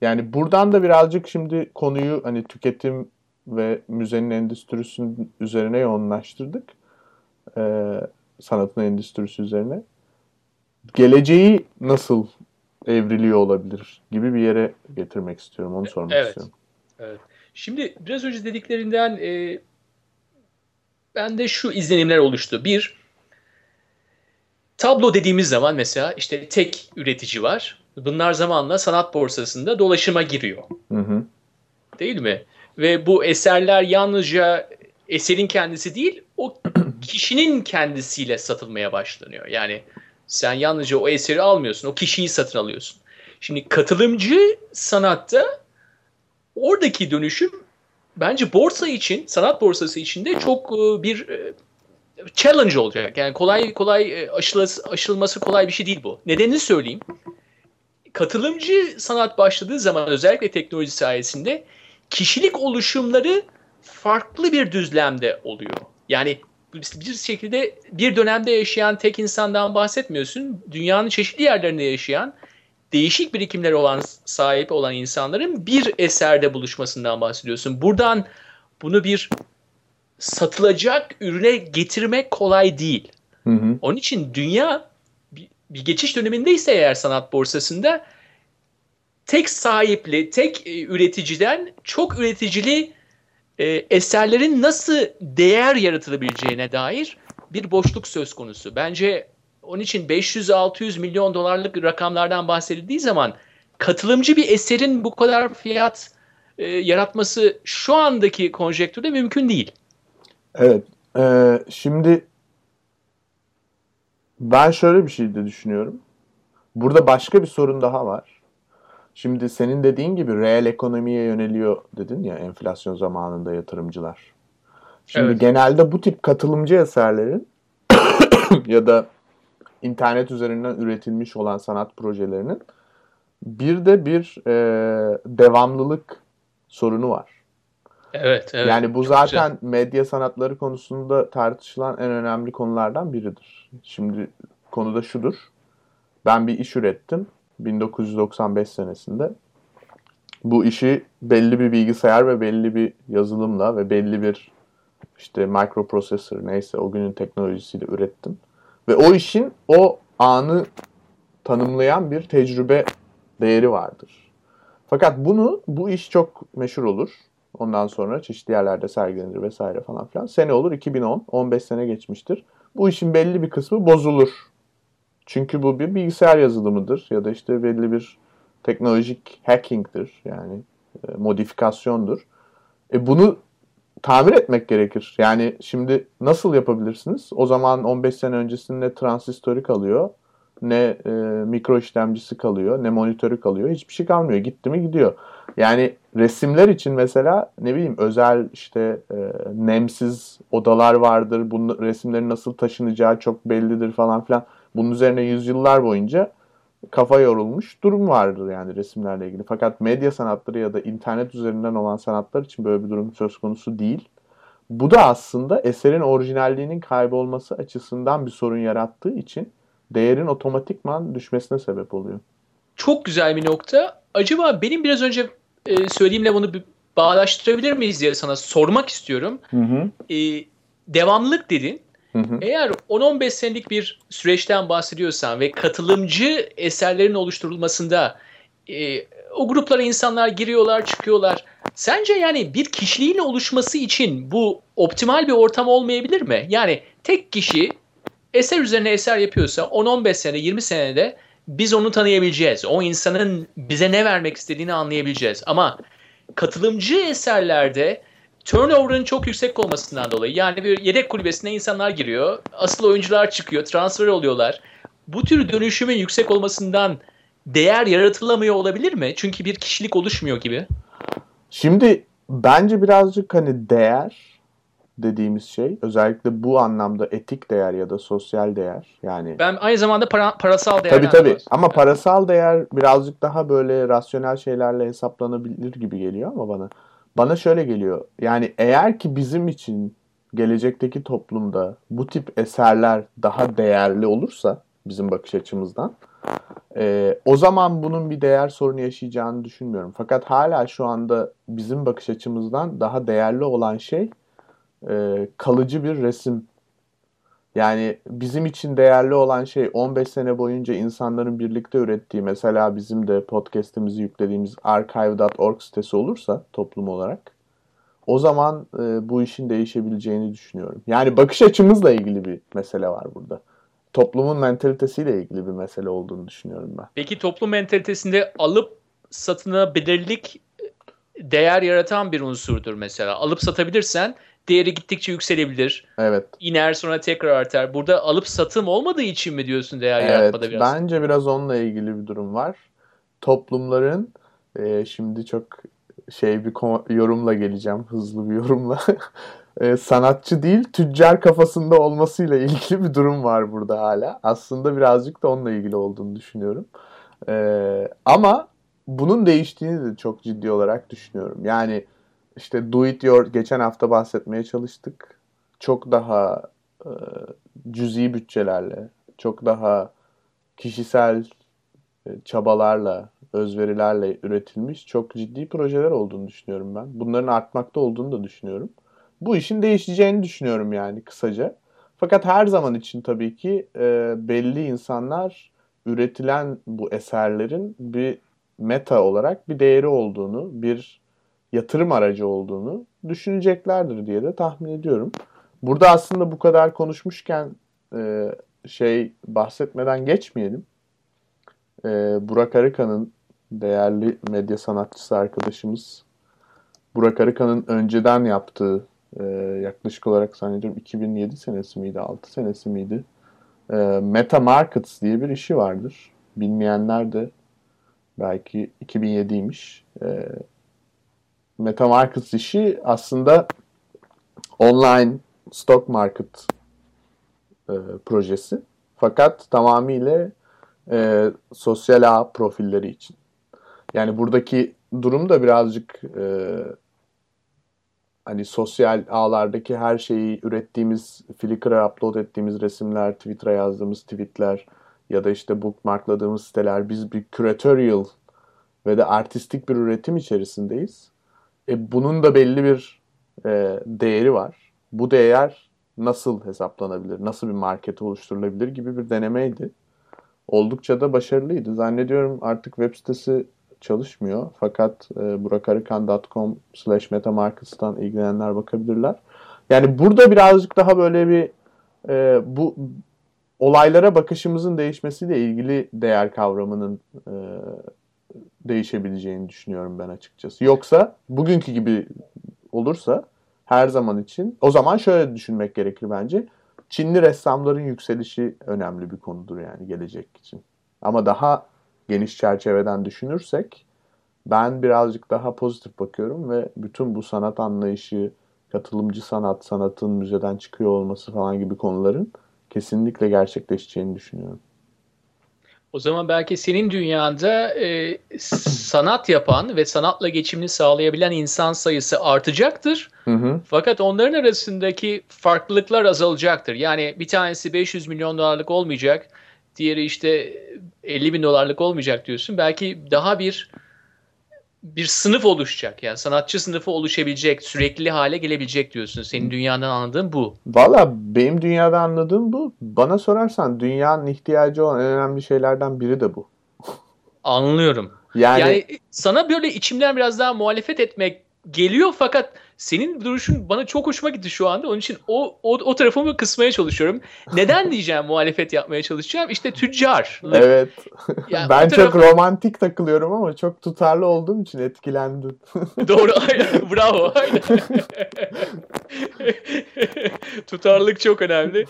Yani buradan da birazcık şimdi konuyu hani tüketim ve müzenin endüstrisinin üzerine yoğunlaştırdık. E, sanatın endüstrisi üzerine. Geleceği nasıl evriliyor olabilir gibi bir yere getirmek istiyorum. Onu sormak Evet. istiyorum. Evet. Şimdi biraz önce dediklerinden e, bende şu izlenimler oluştu. Bir, tablo dediğimiz zaman mesela işte tek üretici var. Bunlar zamanla sanat borsasında dolaşıma giriyor. Hı hı. Değil mi? Ve bu eserler yalnızca eserin kendisi değil, o kişinin kendisiyle satılmaya başlanıyor. Yani sen yalnızca o eseri almıyorsun, o kişiyi satın alıyorsun. Şimdi katılımcı sanatta oradaki dönüşüm bence borsa için, sanat borsası için de çok e, bir e, challenge olacak. Yani kolay kolay e, aşılası, aşılması kolay bir şey değil bu. Nedenini söyleyeyim. katılımcı sanat başladığı zaman özellikle teknoloji sayesinde kişilik oluşumları farklı bir düzlemde oluyor. Yani bir şekilde bir dönemde yaşayan tek insandan bahsetmiyorsun. Dünyanın çeşitli yerlerinde yaşayan değişik birikimleri olan sahip olan insanların bir eserde buluşmasından bahsediyorsun. Buradan bunu bir satılacak ürüne getirmek kolay değil. Hı hı. Onun için dünya bir, geçiş dönemindeyse eğer sanat borsasında tek sahipli, tek e, üreticiden çok üreticili e, eserlerin nasıl değer yaratılabileceğine dair bir boşluk söz konusu. Bence onun için 500-600 milyon dolarlık rakamlardan bahsedildiği zaman katılımcı bir eserin bu kadar fiyat e, yaratması şu andaki konjektürde mümkün değil. Evet. E, şimdi ben şöyle bir şey de düşünüyorum. Burada başka bir sorun daha var. Şimdi senin dediğin gibi reel ekonomiye yöneliyor dedin ya enflasyon zamanında yatırımcılar. Şimdi Evet. genelde bu tip katılımcı eserlerin ya da internet üzerinden üretilmiş olan sanat projelerinin bir de bir e, devamlılık sorunu var. Evet, evet. yani bu zaten medya sanatları konusunda tartışılan en önemli konulardan biridir. Şimdi konuda şudur. Ben bir iş ürettim 1995 senesinde. Bu işi belli bir bilgisayar ve belli bir yazılımla ve belli bir işte microprocessor neyse o günün teknolojisiyle ürettim. Ve o işin o anı tanımlayan bir tecrübe değeri vardır. Fakat bunu bu iş çok meşhur olur. Ondan sonra çeşitli yerlerde sergilenir vesaire falan filan. Sene olur 2010, 15 sene geçmiştir. Bu işin belli bir kısmı bozulur. Çünkü bu bir bilgisayar yazılımıdır ya da işte belli bir teknolojik hacking'dir yani e, modifikasyondur. E bunu tamir etmek gerekir. Yani şimdi nasıl yapabilirsiniz? O zaman 15 sene öncesinde transistörü kalıyor, ne e, mikro işlemcisi kalıyor, ne monitörü kalıyor. Hiçbir şey kalmıyor. Gitti mi gidiyor. Yani resimler için mesela ne bileyim özel işte e, nemsiz odalar vardır. Bunun resimlerin nasıl taşınacağı çok bellidir falan filan. Bunun üzerine yüzyıllar boyunca kafa yorulmuş durum vardır yani resimlerle ilgili. Fakat medya sanatları ya da internet üzerinden olan sanatlar için böyle bir durum söz konusu değil. Bu da aslında eserin orijinalliğinin kaybolması açısından bir sorun yarattığı için değerin otomatikman düşmesine sebep oluyor. Çok güzel bir nokta. Acaba benim biraz önce e, söylediğimle bunu bir bağdaştırabilir miyiz diye sana sormak istiyorum. Hı hı. E, devamlılık dedin. Hı. Eğer 10-15 senelik bir süreçten bahsediyorsan ve katılımcı eserlerin oluşturulmasında e, o gruplara insanlar giriyorlar, çıkıyorlar. Sence yani bir kişiliğin oluşması için bu optimal bir ortam olmayabilir mi? Yani tek kişi eser üzerine eser yapıyorsa 10-15 sene, 20 senede biz onu tanıyabileceğiz. O insanın bize ne vermek istediğini anlayabileceğiz. Ama katılımcı eserlerde turnover'ın çok yüksek olmasından dolayı yani bir yedek kulübesine insanlar giriyor, asıl oyuncular çıkıyor, transfer oluyorlar. Bu tür dönüşümün yüksek olmasından değer yaratılamıyor olabilir mi? Çünkü bir kişilik oluşmuyor gibi. Şimdi bence birazcık hani değer dediğimiz şey özellikle bu anlamda etik değer ya da sosyal değer yani Ben aynı zamanda para, parasal değer Tabii tabii ama parasal değer birazcık daha böyle rasyonel şeylerle hesaplanabilir gibi geliyor ama bana bana şöyle geliyor. Yani eğer ki bizim için gelecekteki toplumda bu tip eserler daha değerli olursa bizim bakış açımızdan e, o zaman bunun bir değer sorunu yaşayacağını düşünmüyorum. Fakat hala şu anda bizim bakış açımızdan daha değerli olan şey e, kalıcı bir resim. Yani bizim için değerli olan şey 15 sene boyunca insanların birlikte ürettiği mesela bizim de podcast'imizi yüklediğimiz archive.org sitesi olursa toplum olarak o zaman e, bu işin değişebileceğini düşünüyorum. Yani bakış açımızla ilgili bir mesele var burada. Toplumun mentalitesiyle ilgili bir mesele olduğunu düşünüyorum ben. Peki toplum mentalitesinde alıp satılabilirlik değer yaratan bir unsurdur mesela. Alıp satabilirsen değeri gittikçe yükselebilir. Evet. İner sonra tekrar artar. Burada alıp satım olmadığı için mi diyorsun değer Evet, yaratmada biraz? bence biraz onunla ilgili bir durum var. Toplumların e, şimdi çok şey bir yorumla geleceğim, hızlı bir yorumla. E, sanatçı değil, tüccar kafasında olmasıyla ilgili bir durum var burada hala. Aslında birazcık da onunla ilgili olduğunu düşünüyorum. Ee, ama bunun değiştiğini de çok ciddi olarak düşünüyorum. Yani işte do it your geçen hafta bahsetmeye çalıştık. Çok daha e, cüzi bütçelerle, çok daha kişisel e, çabalarla, özverilerle üretilmiş çok ciddi projeler olduğunu düşünüyorum ben. Bunların artmakta olduğunu da düşünüyorum. Bu işin değişeceğini düşünüyorum yani kısaca. Fakat her zaman için tabii ki e, belli insanlar üretilen bu eserlerin bir meta olarak bir değeri olduğunu, bir yatırım aracı olduğunu düşüneceklerdir diye de tahmin ediyorum. Burada aslında bu kadar konuşmuşken e, şey bahsetmeden geçmeyelim. E, Burak Arıkan'ın değerli medya sanatçısı arkadaşımız Burak Arıkan'ın önceden yaptığı e, yaklaşık olarak zannediyorum 2007 senesi miydi 6 senesi miydi e, Meta Markets diye bir işi vardır. Bilmeyenler de belki 2007'ymiş. E, Meta Markets işi aslında online stock market e, projesi. Fakat tamamıyla e, sosyal ağ profilleri için. Yani buradaki durum da birazcık e, hani sosyal ağlardaki her şeyi ürettiğimiz, Flickr'a upload ettiğimiz resimler, Twitter'a yazdığımız tweetler ya da işte bookmarkladığımız siteler biz bir curatorial ve de artistik bir üretim içerisindeyiz. E, bunun da belli bir e, değeri var. Bu değer nasıl hesaplanabilir, nasıl bir market oluşturulabilir gibi bir denemeydi. Oldukça da başarılıydı. Zannediyorum artık web sitesi çalışmıyor. Fakat e, burakarıkan.com slash metamarkets'tan ilgilenenler bakabilirler. Yani burada birazcık daha böyle bir e, bu olaylara bakışımızın değişmesiyle ilgili değer kavramının e, değişebileceğini düşünüyorum ben açıkçası. Yoksa bugünkü gibi olursa her zaman için o zaman şöyle düşünmek gerekir bence. Çinli ressamların yükselişi önemli bir konudur yani gelecek için. Ama daha geniş çerçeveden düşünürsek ben birazcık daha pozitif bakıyorum ve bütün bu sanat anlayışı, katılımcı sanat, sanatın müzeden çıkıyor olması falan gibi konuların kesinlikle gerçekleşeceğini düşünüyorum. O zaman belki senin dünyanda e, sanat yapan ve sanatla geçimini sağlayabilen insan sayısı artacaktır. Hı hı. Fakat onların arasındaki farklılıklar azalacaktır. Yani bir tanesi 500 milyon dolarlık olmayacak, diğeri işte 50 bin dolarlık olmayacak diyorsun. Belki daha bir bir sınıf oluşacak. Yani sanatçı sınıfı oluşabilecek, sürekli hale gelebilecek diyorsun. Senin dünyadan anladığın bu. Valla benim dünyada anladığım bu. Bana sorarsan dünyanın ihtiyacı olan en önemli şeylerden biri de bu. Anlıyorum. Yani, yani sana böyle içimden biraz daha muhalefet etmek geliyor fakat senin duruşun bana çok hoşuma gitti şu anda. Onun için o, o, o tarafımı kısmaya çalışıyorum. Neden diyeceğim muhalefet yapmaya çalışacağım? İşte tüccar. Evet. Yani ben tarafı... çok romantik takılıyorum ama çok tutarlı olduğum için etkilendim. Doğru. Aynen. Bravo. Aynen. Tutarlılık çok önemli.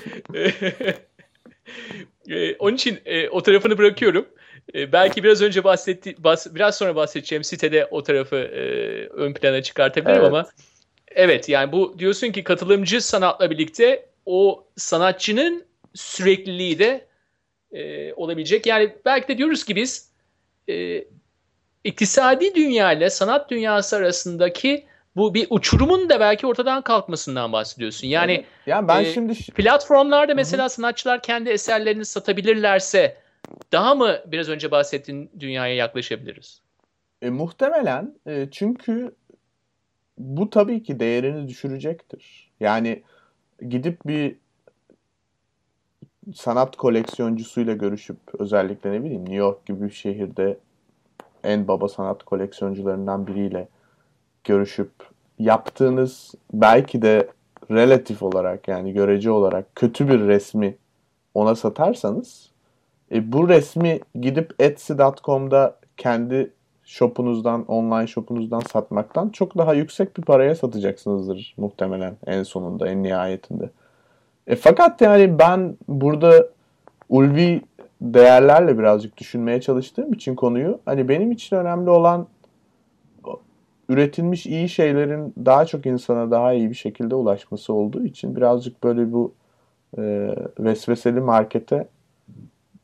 Ee, onun için e, o tarafını bırakıyorum. E, belki biraz önce bahsetti, bahs biraz sonra bahsedeceğim sitede o tarafı e, ön plana çıkartabilirim evet. ama evet yani bu diyorsun ki katılımcı sanatla birlikte o sanatçının sürekliliği de e, olabilecek. Yani belki de diyoruz ki biz e, iktisadi dünya ile sanat dünyası arasındaki bu bir uçurumun da belki ortadan kalkmasından bahsediyorsun. Yani, yani ben e, şimdi platformlarda mesela Hı-hı. sanatçılar kendi eserlerini satabilirlerse daha mı biraz önce bahsettiğin dünyaya yaklaşabiliriz? E, muhtemelen e, çünkü bu tabii ki değerini düşürecektir. Yani gidip bir sanat koleksiyoncusuyla görüşüp özellikle ne bileyim New York gibi bir şehirde en baba sanat koleksiyoncularından biriyle görüşüp yaptığınız belki de relatif olarak yani görece olarak kötü bir resmi ona satarsanız e, bu resmi gidip Etsy.com'da kendi shopunuzdan, online shopunuzdan satmaktan çok daha yüksek bir paraya satacaksınızdır muhtemelen en sonunda, en nihayetinde. E, fakat yani ben burada ulvi değerlerle birazcık düşünmeye çalıştığım için konuyu hani benim için önemli olan üretilmiş iyi şeylerin daha çok insana daha iyi bir şekilde ulaşması olduğu için birazcık böyle bu e, vesveseli markete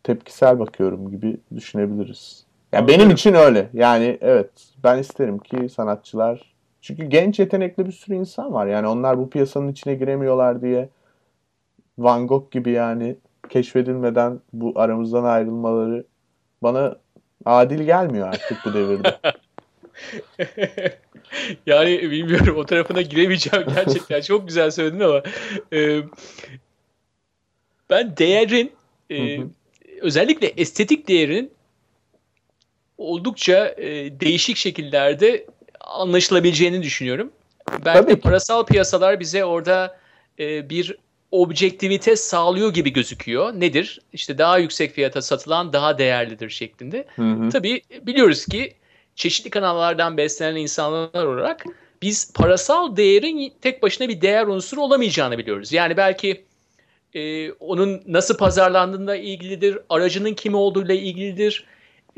tepkisel bakıyorum gibi düşünebiliriz. Yani benim için öyle. Yani evet ben isterim ki sanatçılar çünkü genç yetenekli bir sürü insan var. Yani onlar bu piyasanın içine giremiyorlar diye Van Gogh gibi yani keşfedilmeden bu aramızdan ayrılmaları bana adil gelmiyor artık bu devirde. yani bilmiyorum o tarafına giremeyeceğim gerçekten. Çok güzel söyledin ama e, ben değerin e, özellikle estetik değerin oldukça e, değişik şekillerde anlaşılabileceğini düşünüyorum. Belki Tabii de parasal piyasalar bize orada e, bir objektivite sağlıyor gibi gözüküyor. Nedir? İşte daha yüksek fiyata satılan daha değerlidir şeklinde. Hı hı. Tabii biliyoruz ki çeşitli kanallardan beslenen insanlar olarak biz parasal değerin tek başına bir değer unsuru olamayacağını biliyoruz. Yani belki e, onun nasıl pazarlandığıyla ilgilidir, aracının kim olduğuyla ilgilidir.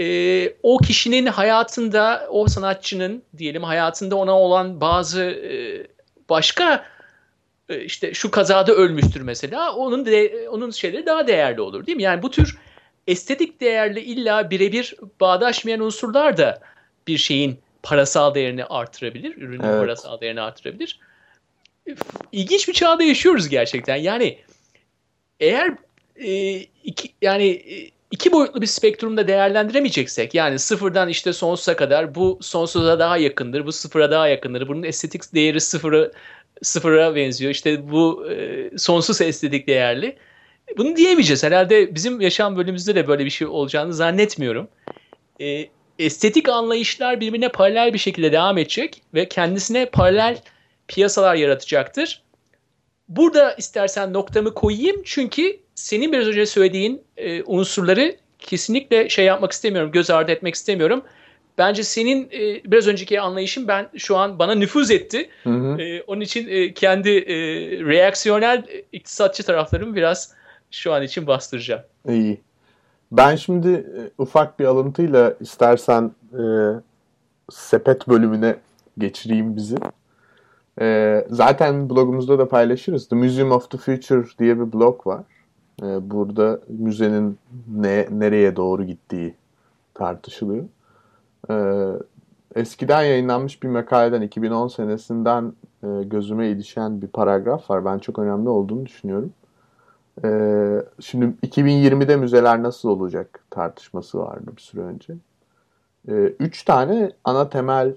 E, o kişinin hayatında, o sanatçının diyelim hayatında ona olan bazı e, başka e, işte şu kazada ölmüştür mesela. Onun de, onun şeyleri daha değerli olur değil mi? Yani bu tür estetik değerle illa birebir bağdaşmayan unsurlar da bir şeyin parasal değerini artırabilir. Ürünün Evet. parasal değerini artırabilir. İlginç bir çağda yaşıyoruz gerçekten. Yani eğer e, iki, yani e, iki boyutlu bir spektrumda değerlendiremeyeceksek yani sıfırdan işte sonsuza kadar bu sonsuza daha yakındır, bu sıfıra daha yakındır. Bunun estetik değeri sıfıra sıfıra benziyor. İşte bu e, sonsuz estetik değerli. Bunu diyemeyeceğiz. Herhalde bizim yaşam bölümümüzde de böyle bir şey olacağını zannetmiyorum. E, estetik anlayışlar birbirine paralel bir şekilde devam edecek ve kendisine paralel piyasalar yaratacaktır. Burada istersen noktamı koyayım çünkü senin biraz önce söylediğin e, unsurları kesinlikle şey yapmak istemiyorum, göz ardı etmek istemiyorum. Bence senin e, biraz önceki anlayışın ben şu an bana nüfuz etti. Hı hı. E, onun için e, kendi e, reaksiyonel e, iktisatçı taraflarımı biraz şu an için bastıracağım. İyi. Ben şimdi e, ufak bir alıntıyla istersen e, sepet bölümüne geçireyim bizi. E, zaten blogumuzda da paylaşırız. The Museum of the Future diye bir blog var. E, burada müzenin ne, nereye doğru gittiği tartışılıyor. E, eskiden yayınlanmış bir makaleden 2010 senesinden e, gözüme ilişen bir paragraf var. Ben çok önemli olduğunu düşünüyorum. Ee, şimdi 2020'de müzeler nasıl olacak tartışması vardı bir süre önce. Ee, üç tane ana temel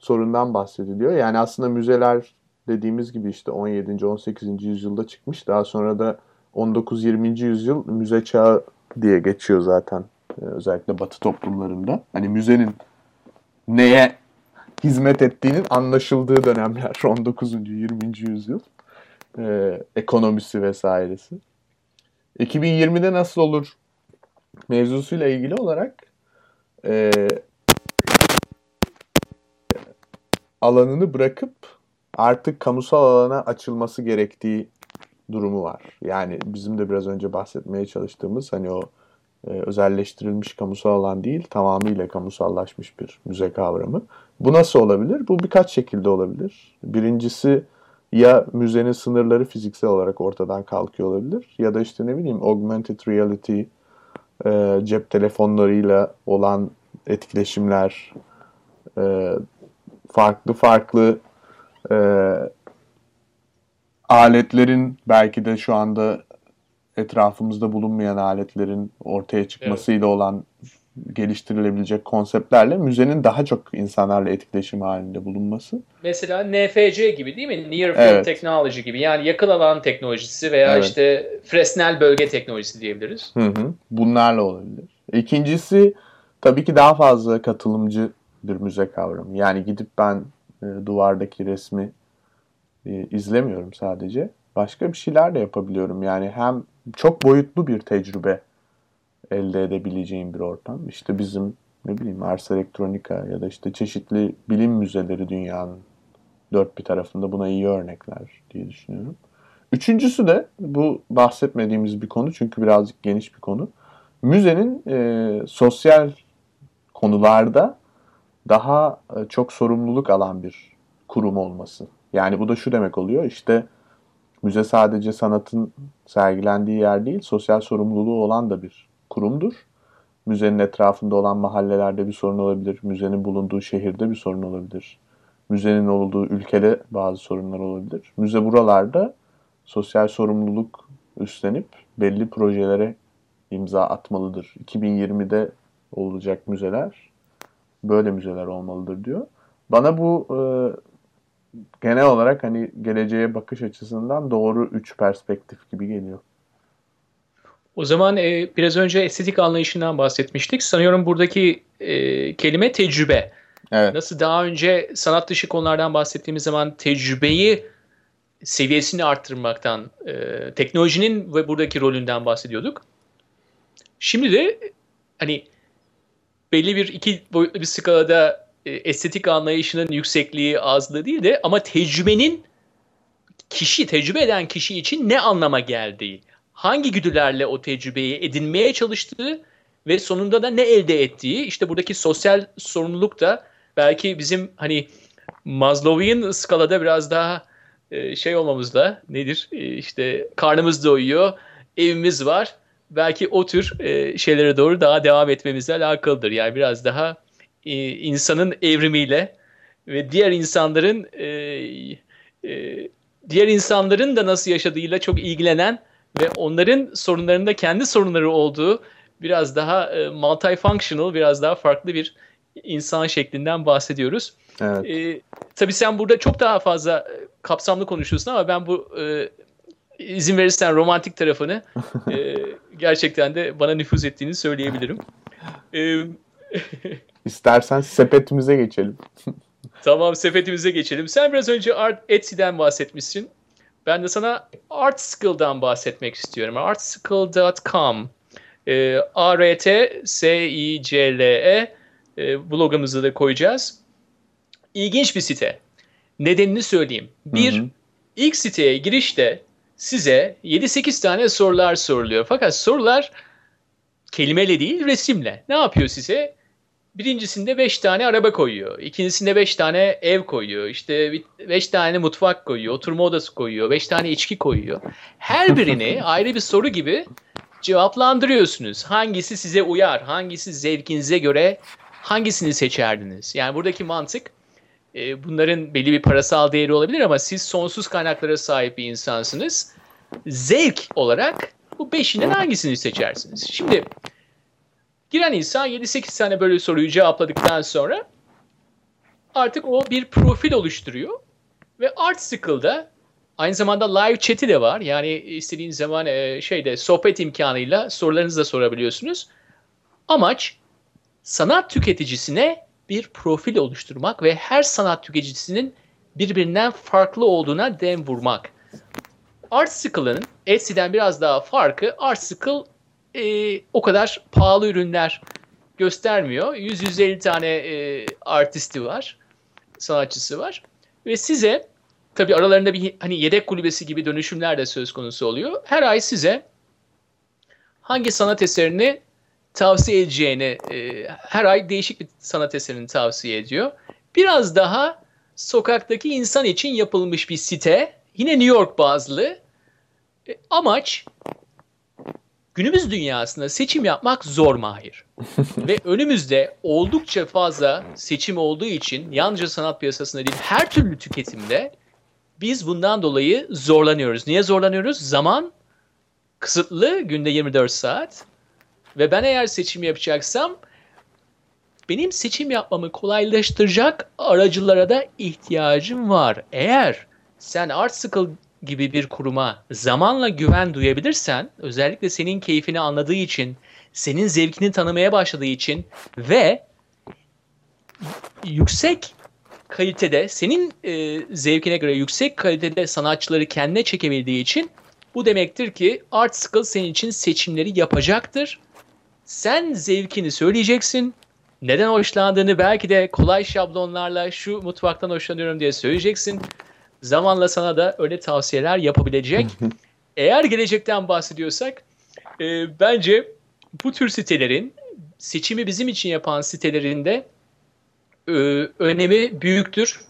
sorundan bahsediliyor. Yani aslında müzeler dediğimiz gibi işte 17. 18. yüzyılda çıkmış. Daha sonra da 19-20. yüzyıl müze çağı diye geçiyor zaten. Ee, özellikle Batı toplumlarında. Hani müzenin neye hizmet ettiğinin anlaşıldığı dönemler 19. 20. yüzyıl e, ekonomisi vesairesi. 2020'de nasıl olur mevzusuyla ilgili olarak e, alanını bırakıp artık kamusal alana açılması gerektiği durumu var. Yani bizim de biraz önce bahsetmeye çalıştığımız hani o e, özelleştirilmiş kamusal alan değil tamamıyla kamusallaşmış bir müze kavramı. Bu nasıl olabilir? Bu birkaç şekilde olabilir. Birincisi ya müzenin sınırları fiziksel olarak ortadan kalkıyor olabilir ya da işte ne bileyim augmented reality, e, cep telefonlarıyla olan etkileşimler, e, farklı farklı e, aletlerin belki de şu anda etrafımızda bulunmayan aletlerin ortaya çıkmasıyla olan geliştirilebilecek konseptlerle müzenin daha çok insanlarla etkileşim halinde bulunması. Mesela NFC gibi değil mi? Near Field Evet. Technology gibi. Yani yakın alan teknolojisi veya Evet. işte Fresnel bölge teknolojisi diyebiliriz. Hı hı. Bunlarla olabilir. İkincisi tabii ki daha fazla katılımcı bir müze kavramı. Yani gidip ben e, duvardaki resmi e, izlemiyorum sadece. Başka bir şeyler de yapabiliyorum. Yani hem çok boyutlu bir tecrübe elde edebileceğim bir ortam. İşte bizim ne bileyim Ars Electronica ya da işte çeşitli bilim müzeleri dünyanın dört bir tarafında buna iyi örnekler diye düşünüyorum. Üçüncüsü de bu bahsetmediğimiz bir konu çünkü birazcık geniş bir konu. Müzenin e, sosyal konularda daha e, çok sorumluluk alan bir kurum olması. Yani bu da şu demek oluyor işte müze sadece sanatın sergilendiği yer değil sosyal sorumluluğu olan da bir kurumdur. Müzenin etrafında olan mahallelerde bir sorun olabilir. Müzenin bulunduğu şehirde bir sorun olabilir. Müzenin olduğu ülkede bazı sorunlar olabilir. Müze buralarda sosyal sorumluluk üstlenip belli projelere imza atmalıdır. 2020'de olacak müzeler böyle müzeler olmalıdır diyor. Bana bu e, genel olarak hani geleceğe bakış açısından doğru üç perspektif gibi geliyor. O zaman e, biraz önce estetik anlayışından bahsetmiştik. Sanıyorum buradaki e, kelime tecrübe. Evet. Nasıl daha önce sanat dışı konulardan bahsettiğimiz zaman tecrübeyi seviyesini arttırmaktan, e, teknolojinin ve buradaki rolünden bahsediyorduk. Şimdi de hani belli bir iki boyutlu bir skalada e, estetik anlayışının yüksekliği azlığı değil de ama tecrübenin kişi, tecrübe eden kişi için ne anlama geldiği, hangi güdülerle o tecrübeyi edinmeye çalıştığı ve sonunda da ne elde ettiği, işte buradaki sosyal sorumluluk da belki bizim hani Maslow'in skalada biraz daha e, şey olmamızla nedir? E, işte karnımız doyuyor, evimiz var. Belki o tür e, şeylere doğru daha devam etmemizle alakalıdır. Yani biraz daha insanın evrimiyle ve diğer insanların diğer insanların da nasıl yaşadığıyla çok ilgilenen ve onların sorunlarında kendi sorunları olduğu biraz daha multifunctional, biraz daha farklı bir insan şeklinden bahsediyoruz. Evet. E, tabii sen burada çok daha fazla e, kapsamlı konuşuyorsun ama ben bu e, izin verirsen romantik tarafını e, gerçekten de bana nüfuz ettiğini söyleyebilirim. E, İstersen sepetimize geçelim. tamam sepetimize geçelim. Sen biraz önce Art Etsy'den bahsetmişsin. Ben de sana Artscill'dan bahsetmek istiyorum. Artscill.com e, A-R-T-S-I-C-L-E e, blogumuzu da koyacağız. İlginç bir site. Nedenini söyleyeyim. Bir, hı hı. ilk siteye girişte size 7-8 tane sorular soruluyor. Fakat sorular kelimeyle değil resimle. Ne yapıyor size? Birincisinde 5 tane araba koyuyor. İkincisinde 5 tane ev koyuyor. İşte 5 tane mutfak koyuyor. Oturma odası koyuyor. 5 tane içki koyuyor. Her birini ayrı bir soru gibi cevaplandırıyorsunuz. Hangisi size uyar? Hangisi zevkinize göre hangisini seçerdiniz? Yani buradaki mantık e, bunların belli bir parasal değeri olabilir ama siz sonsuz kaynaklara sahip bir insansınız. Zevk olarak bu beşinden hangisini seçersiniz? Şimdi giren insan 7-8 tane böyle soruyu cevapladıktan sonra artık o bir profil oluşturuyor ve Artscle'da aynı zamanda live chat'i de var. Yani istediğiniz zaman e, şeyde sohbet imkanıyla sorularınızı da sorabiliyorsunuz. Amaç sanat tüketicisine bir profil oluşturmak ve her sanat tüketicisinin birbirinden farklı olduğuna dem vurmak. Artscle'ın Etsy'den biraz daha farkı Artscle e, o kadar pahalı ürünler göstermiyor. 100-150 tane e, artisti var, sanatçısı var ve size tabii aralarında bir hani yedek kulübesi gibi dönüşümler de söz konusu oluyor. Her ay size hangi sanat eserini tavsiye edeceğini e, her ay değişik bir sanat eserini tavsiye ediyor. Biraz daha sokaktaki insan için yapılmış bir site. Yine New York bazlı. E, amaç günümüz dünyasında seçim yapmak zor mahir. Ve önümüzde oldukça fazla seçim olduğu için yalnızca sanat piyasasında değil her türlü tüketimde biz bundan dolayı zorlanıyoruz. Niye zorlanıyoruz? Zaman kısıtlı, günde 24 saat. Ve ben eğer seçim yapacaksam benim seçim yapmamı kolaylaştıracak aracılara da ihtiyacım var. Eğer sen Artscale gibi bir kuruma zamanla güven duyabilirsen, özellikle senin keyfini anladığı için, senin zevkini tanımaya başladığı için ve yüksek kalitede, senin e, zevkine göre yüksek kalitede sanatçıları kendine çekebildiği için bu demektir ki Artscale senin için seçimleri yapacaktır sen zevkini söyleyeceksin. Neden hoşlandığını belki de kolay şablonlarla şu mutfaktan hoşlanıyorum diye söyleyeceksin. Zamanla sana da öyle tavsiyeler yapabilecek. Eğer gelecekten bahsediyorsak e, bence bu tür sitelerin seçimi bizim için yapan sitelerinde e, önemi büyüktür.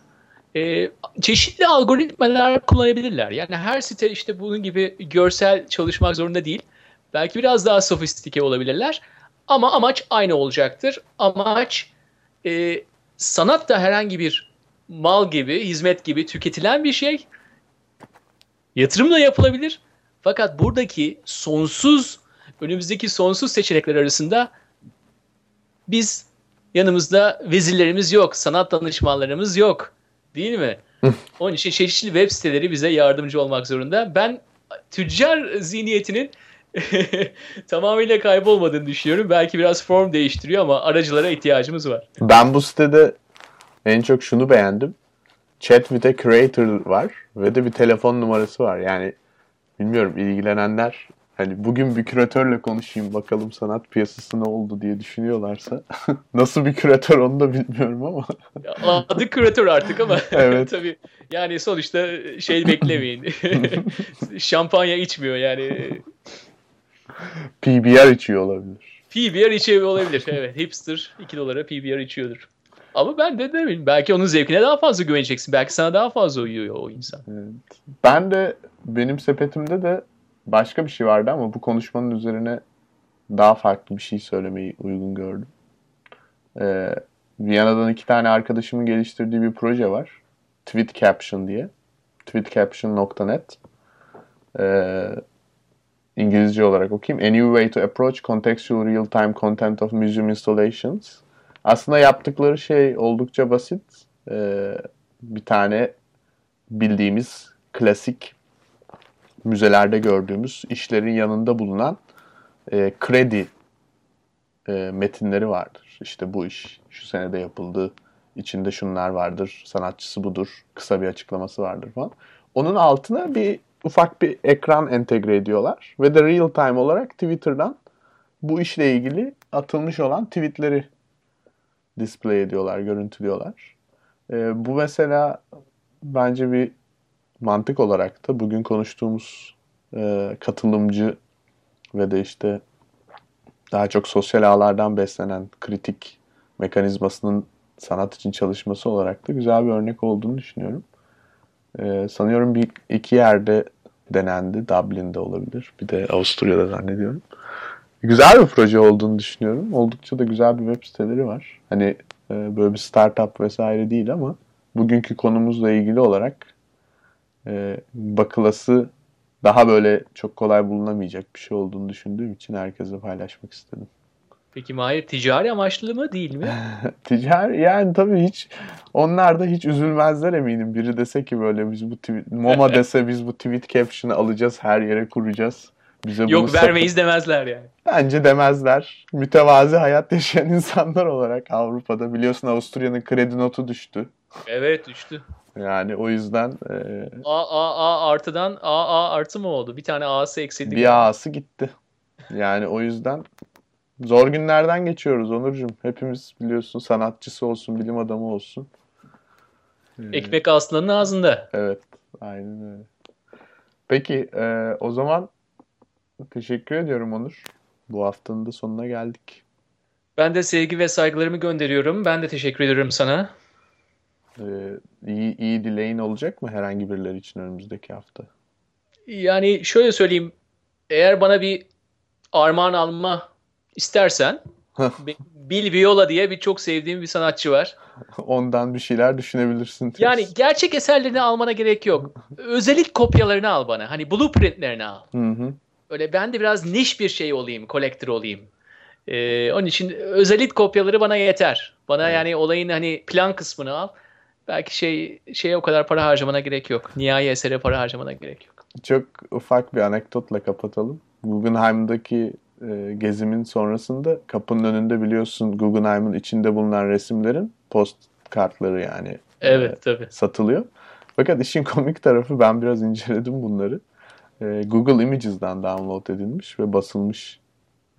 E, çeşitli algoritmalar kullanabilirler. Yani her site işte bunun gibi görsel çalışmak zorunda değil. Belki biraz daha sofistike olabilirler. Ama amaç aynı olacaktır. Amaç e, sanat da herhangi bir mal gibi, hizmet gibi tüketilen bir şey. Yatırım da yapılabilir. Fakat buradaki sonsuz, önümüzdeki sonsuz seçenekler arasında biz yanımızda vezirlerimiz yok, sanat danışmanlarımız yok. Değil mi? Onun için çeşitli web siteleri bize yardımcı olmak zorunda. Ben tüccar zihniyetinin tamamıyla kaybolmadığını düşünüyorum. Belki biraz form değiştiriyor ama aracılara ihtiyacımız var. Ben bu sitede en çok şunu beğendim. Chat with a creator var ve de bir telefon numarası var. Yani bilmiyorum ilgilenenler hani bugün bir küratörle konuşayım bakalım sanat piyasası ne oldu diye düşünüyorlarsa nasıl bir küratör onu da bilmiyorum ama adı küratör artık ama evet. tabii yani sonuçta şey beklemeyin şampanya içmiyor yani PBR içiyor olabilir. PBR içiyor olabilir evet hipster 2 dolara PBR içiyordur. Ama ben de demin belki onun zevkine daha fazla güveneceksin. Belki sana daha fazla uyuyor o insan. Evet. Ben de benim sepetimde de başka bir şey vardı ama bu konuşmanın üzerine daha farklı bir şey söylemeyi uygun gördüm. Ee, Viyana'dan iki tane arkadaşımın geliştirdiği bir proje var. Tweet Caption diye. tweetcaption.net ee, İngilizce olarak okuyayım. A new way to approach contextual real-time content of museum installations. Aslında yaptıkları şey oldukça basit. Ee, bir tane bildiğimiz klasik müzelerde gördüğümüz işlerin yanında bulunan e, kredi e, metinleri vardır. İşte bu iş şu senede yapıldı, içinde şunlar vardır, sanatçısı budur, kısa bir açıklaması vardır falan. Onun altına bir ufak bir ekran entegre ediyorlar ve de real time olarak Twitter'dan bu işle ilgili atılmış olan tweetleri display ediyorlar, görüntülüyorlar. E, bu mesela bence bir mantık olarak da bugün konuştuğumuz e, katılımcı ve de işte daha çok sosyal ağlardan beslenen kritik mekanizmasının sanat için çalışması olarak da güzel bir örnek olduğunu düşünüyorum. Ee, sanıyorum bir iki yerde denendi. Dublin'de olabilir. Bir de Avusturya'da zannediyorum. Güzel bir proje olduğunu düşünüyorum. Oldukça da güzel bir web siteleri var. Hani e, böyle bir startup vesaire değil ama bugünkü konumuzla ilgili olarak e, bakılası daha böyle çok kolay bulunamayacak bir şey olduğunu düşündüğüm için herkese paylaşmak istedim. Peki Mahir ticari amaçlı mı değil mi? ticari yani tabii hiç onlar da hiç üzülmezler eminim. Biri dese ki böyle biz bu tweet, MoMA dese biz bu tweet caption'ı alacağız her yere kuracağız. Bize Yok vermeyiz demezler yani. Bence demezler. Mütevazi hayat yaşayan insanlar olarak Avrupa'da biliyorsun Avusturya'nın kredi notu düştü. Evet düştü. Yani o yüzden e... A, A, A artıdan A, A artı mı oldu? Bir tane A'sı eksildi. Bir A'sı gitti. Yani o yüzden zor günlerden geçiyoruz Onurcuğum. Hepimiz biliyorsun sanatçısı olsun, bilim adamı olsun. Ekmek aslanın ağzında. Evet, aynen öyle. Peki, e, o zaman teşekkür ediyorum Onur. Bu haftanın da sonuna geldik. Ben de sevgi ve saygılarımı gönderiyorum. Ben de teşekkür ediyorum sana. Ee, iyi, iyi dileğin olacak mı herhangi birileri için önümüzdeki hafta? Yani şöyle söyleyeyim. Eğer bana bir armağan alma istersen Bill Viola diye bir çok sevdiğim bir sanatçı var. Ondan bir şeyler düşünebilirsin. Diyorsun. Yani gerçek eserlerini almana gerek yok. Özellik kopyalarını al bana. Hani blueprintlerini al. Hı hı. Öyle ben de biraz niş bir şey olayım, kolektör olayım. Ee, onun için özellik kopyaları bana yeter. Bana evet. yani olayın hani plan kısmını al belki şey şeye o kadar para harcamana gerek yok. Nihai esere para harcamana gerek yok. Çok ufak bir anekdotla kapatalım. Guggenheim'daki e, gezimin sonrasında kapının önünde biliyorsun Guggenheim'in içinde bulunan resimlerin post kartları yani evet, e, tabii. satılıyor. Fakat işin komik tarafı ben biraz inceledim bunları. E, Google Images'dan download edilmiş ve basılmış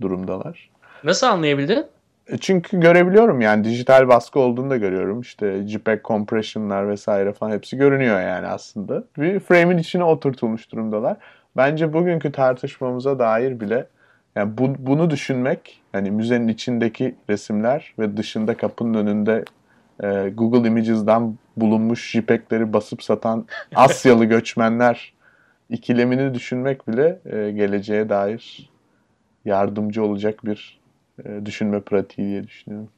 durumdalar. Nasıl anlayabildin? E, çünkü görebiliyorum yani dijital baskı olduğunu da görüyorum. İşte JPEG compression'lar vesaire falan hepsi görünüyor yani aslında. Bir frame'in içine oturtulmuş durumdalar. Bence bugünkü tartışmamıza dair bile yani bu, bunu düşünmek hani müzenin içindeki resimler ve dışında kapının önünde e, Google Images'dan bulunmuş JPEG'leri basıp satan Asyalı göçmenler ikilemini düşünmek bile e, geleceğe dair yardımcı olacak bir e, düşünme pratiği diye düşünüyorum.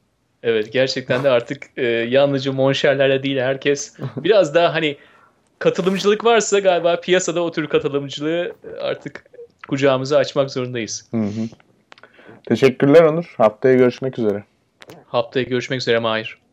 Evet gerçekten de artık e, yalnızca monşerlerle değil herkes biraz daha hani katılımcılık varsa galiba piyasada o tür katılımcılığı artık kucağımıza açmak zorundayız. Hı hı. Teşekkürler Onur. Haftaya görüşmek üzere. Haftaya görüşmek üzere Mahir.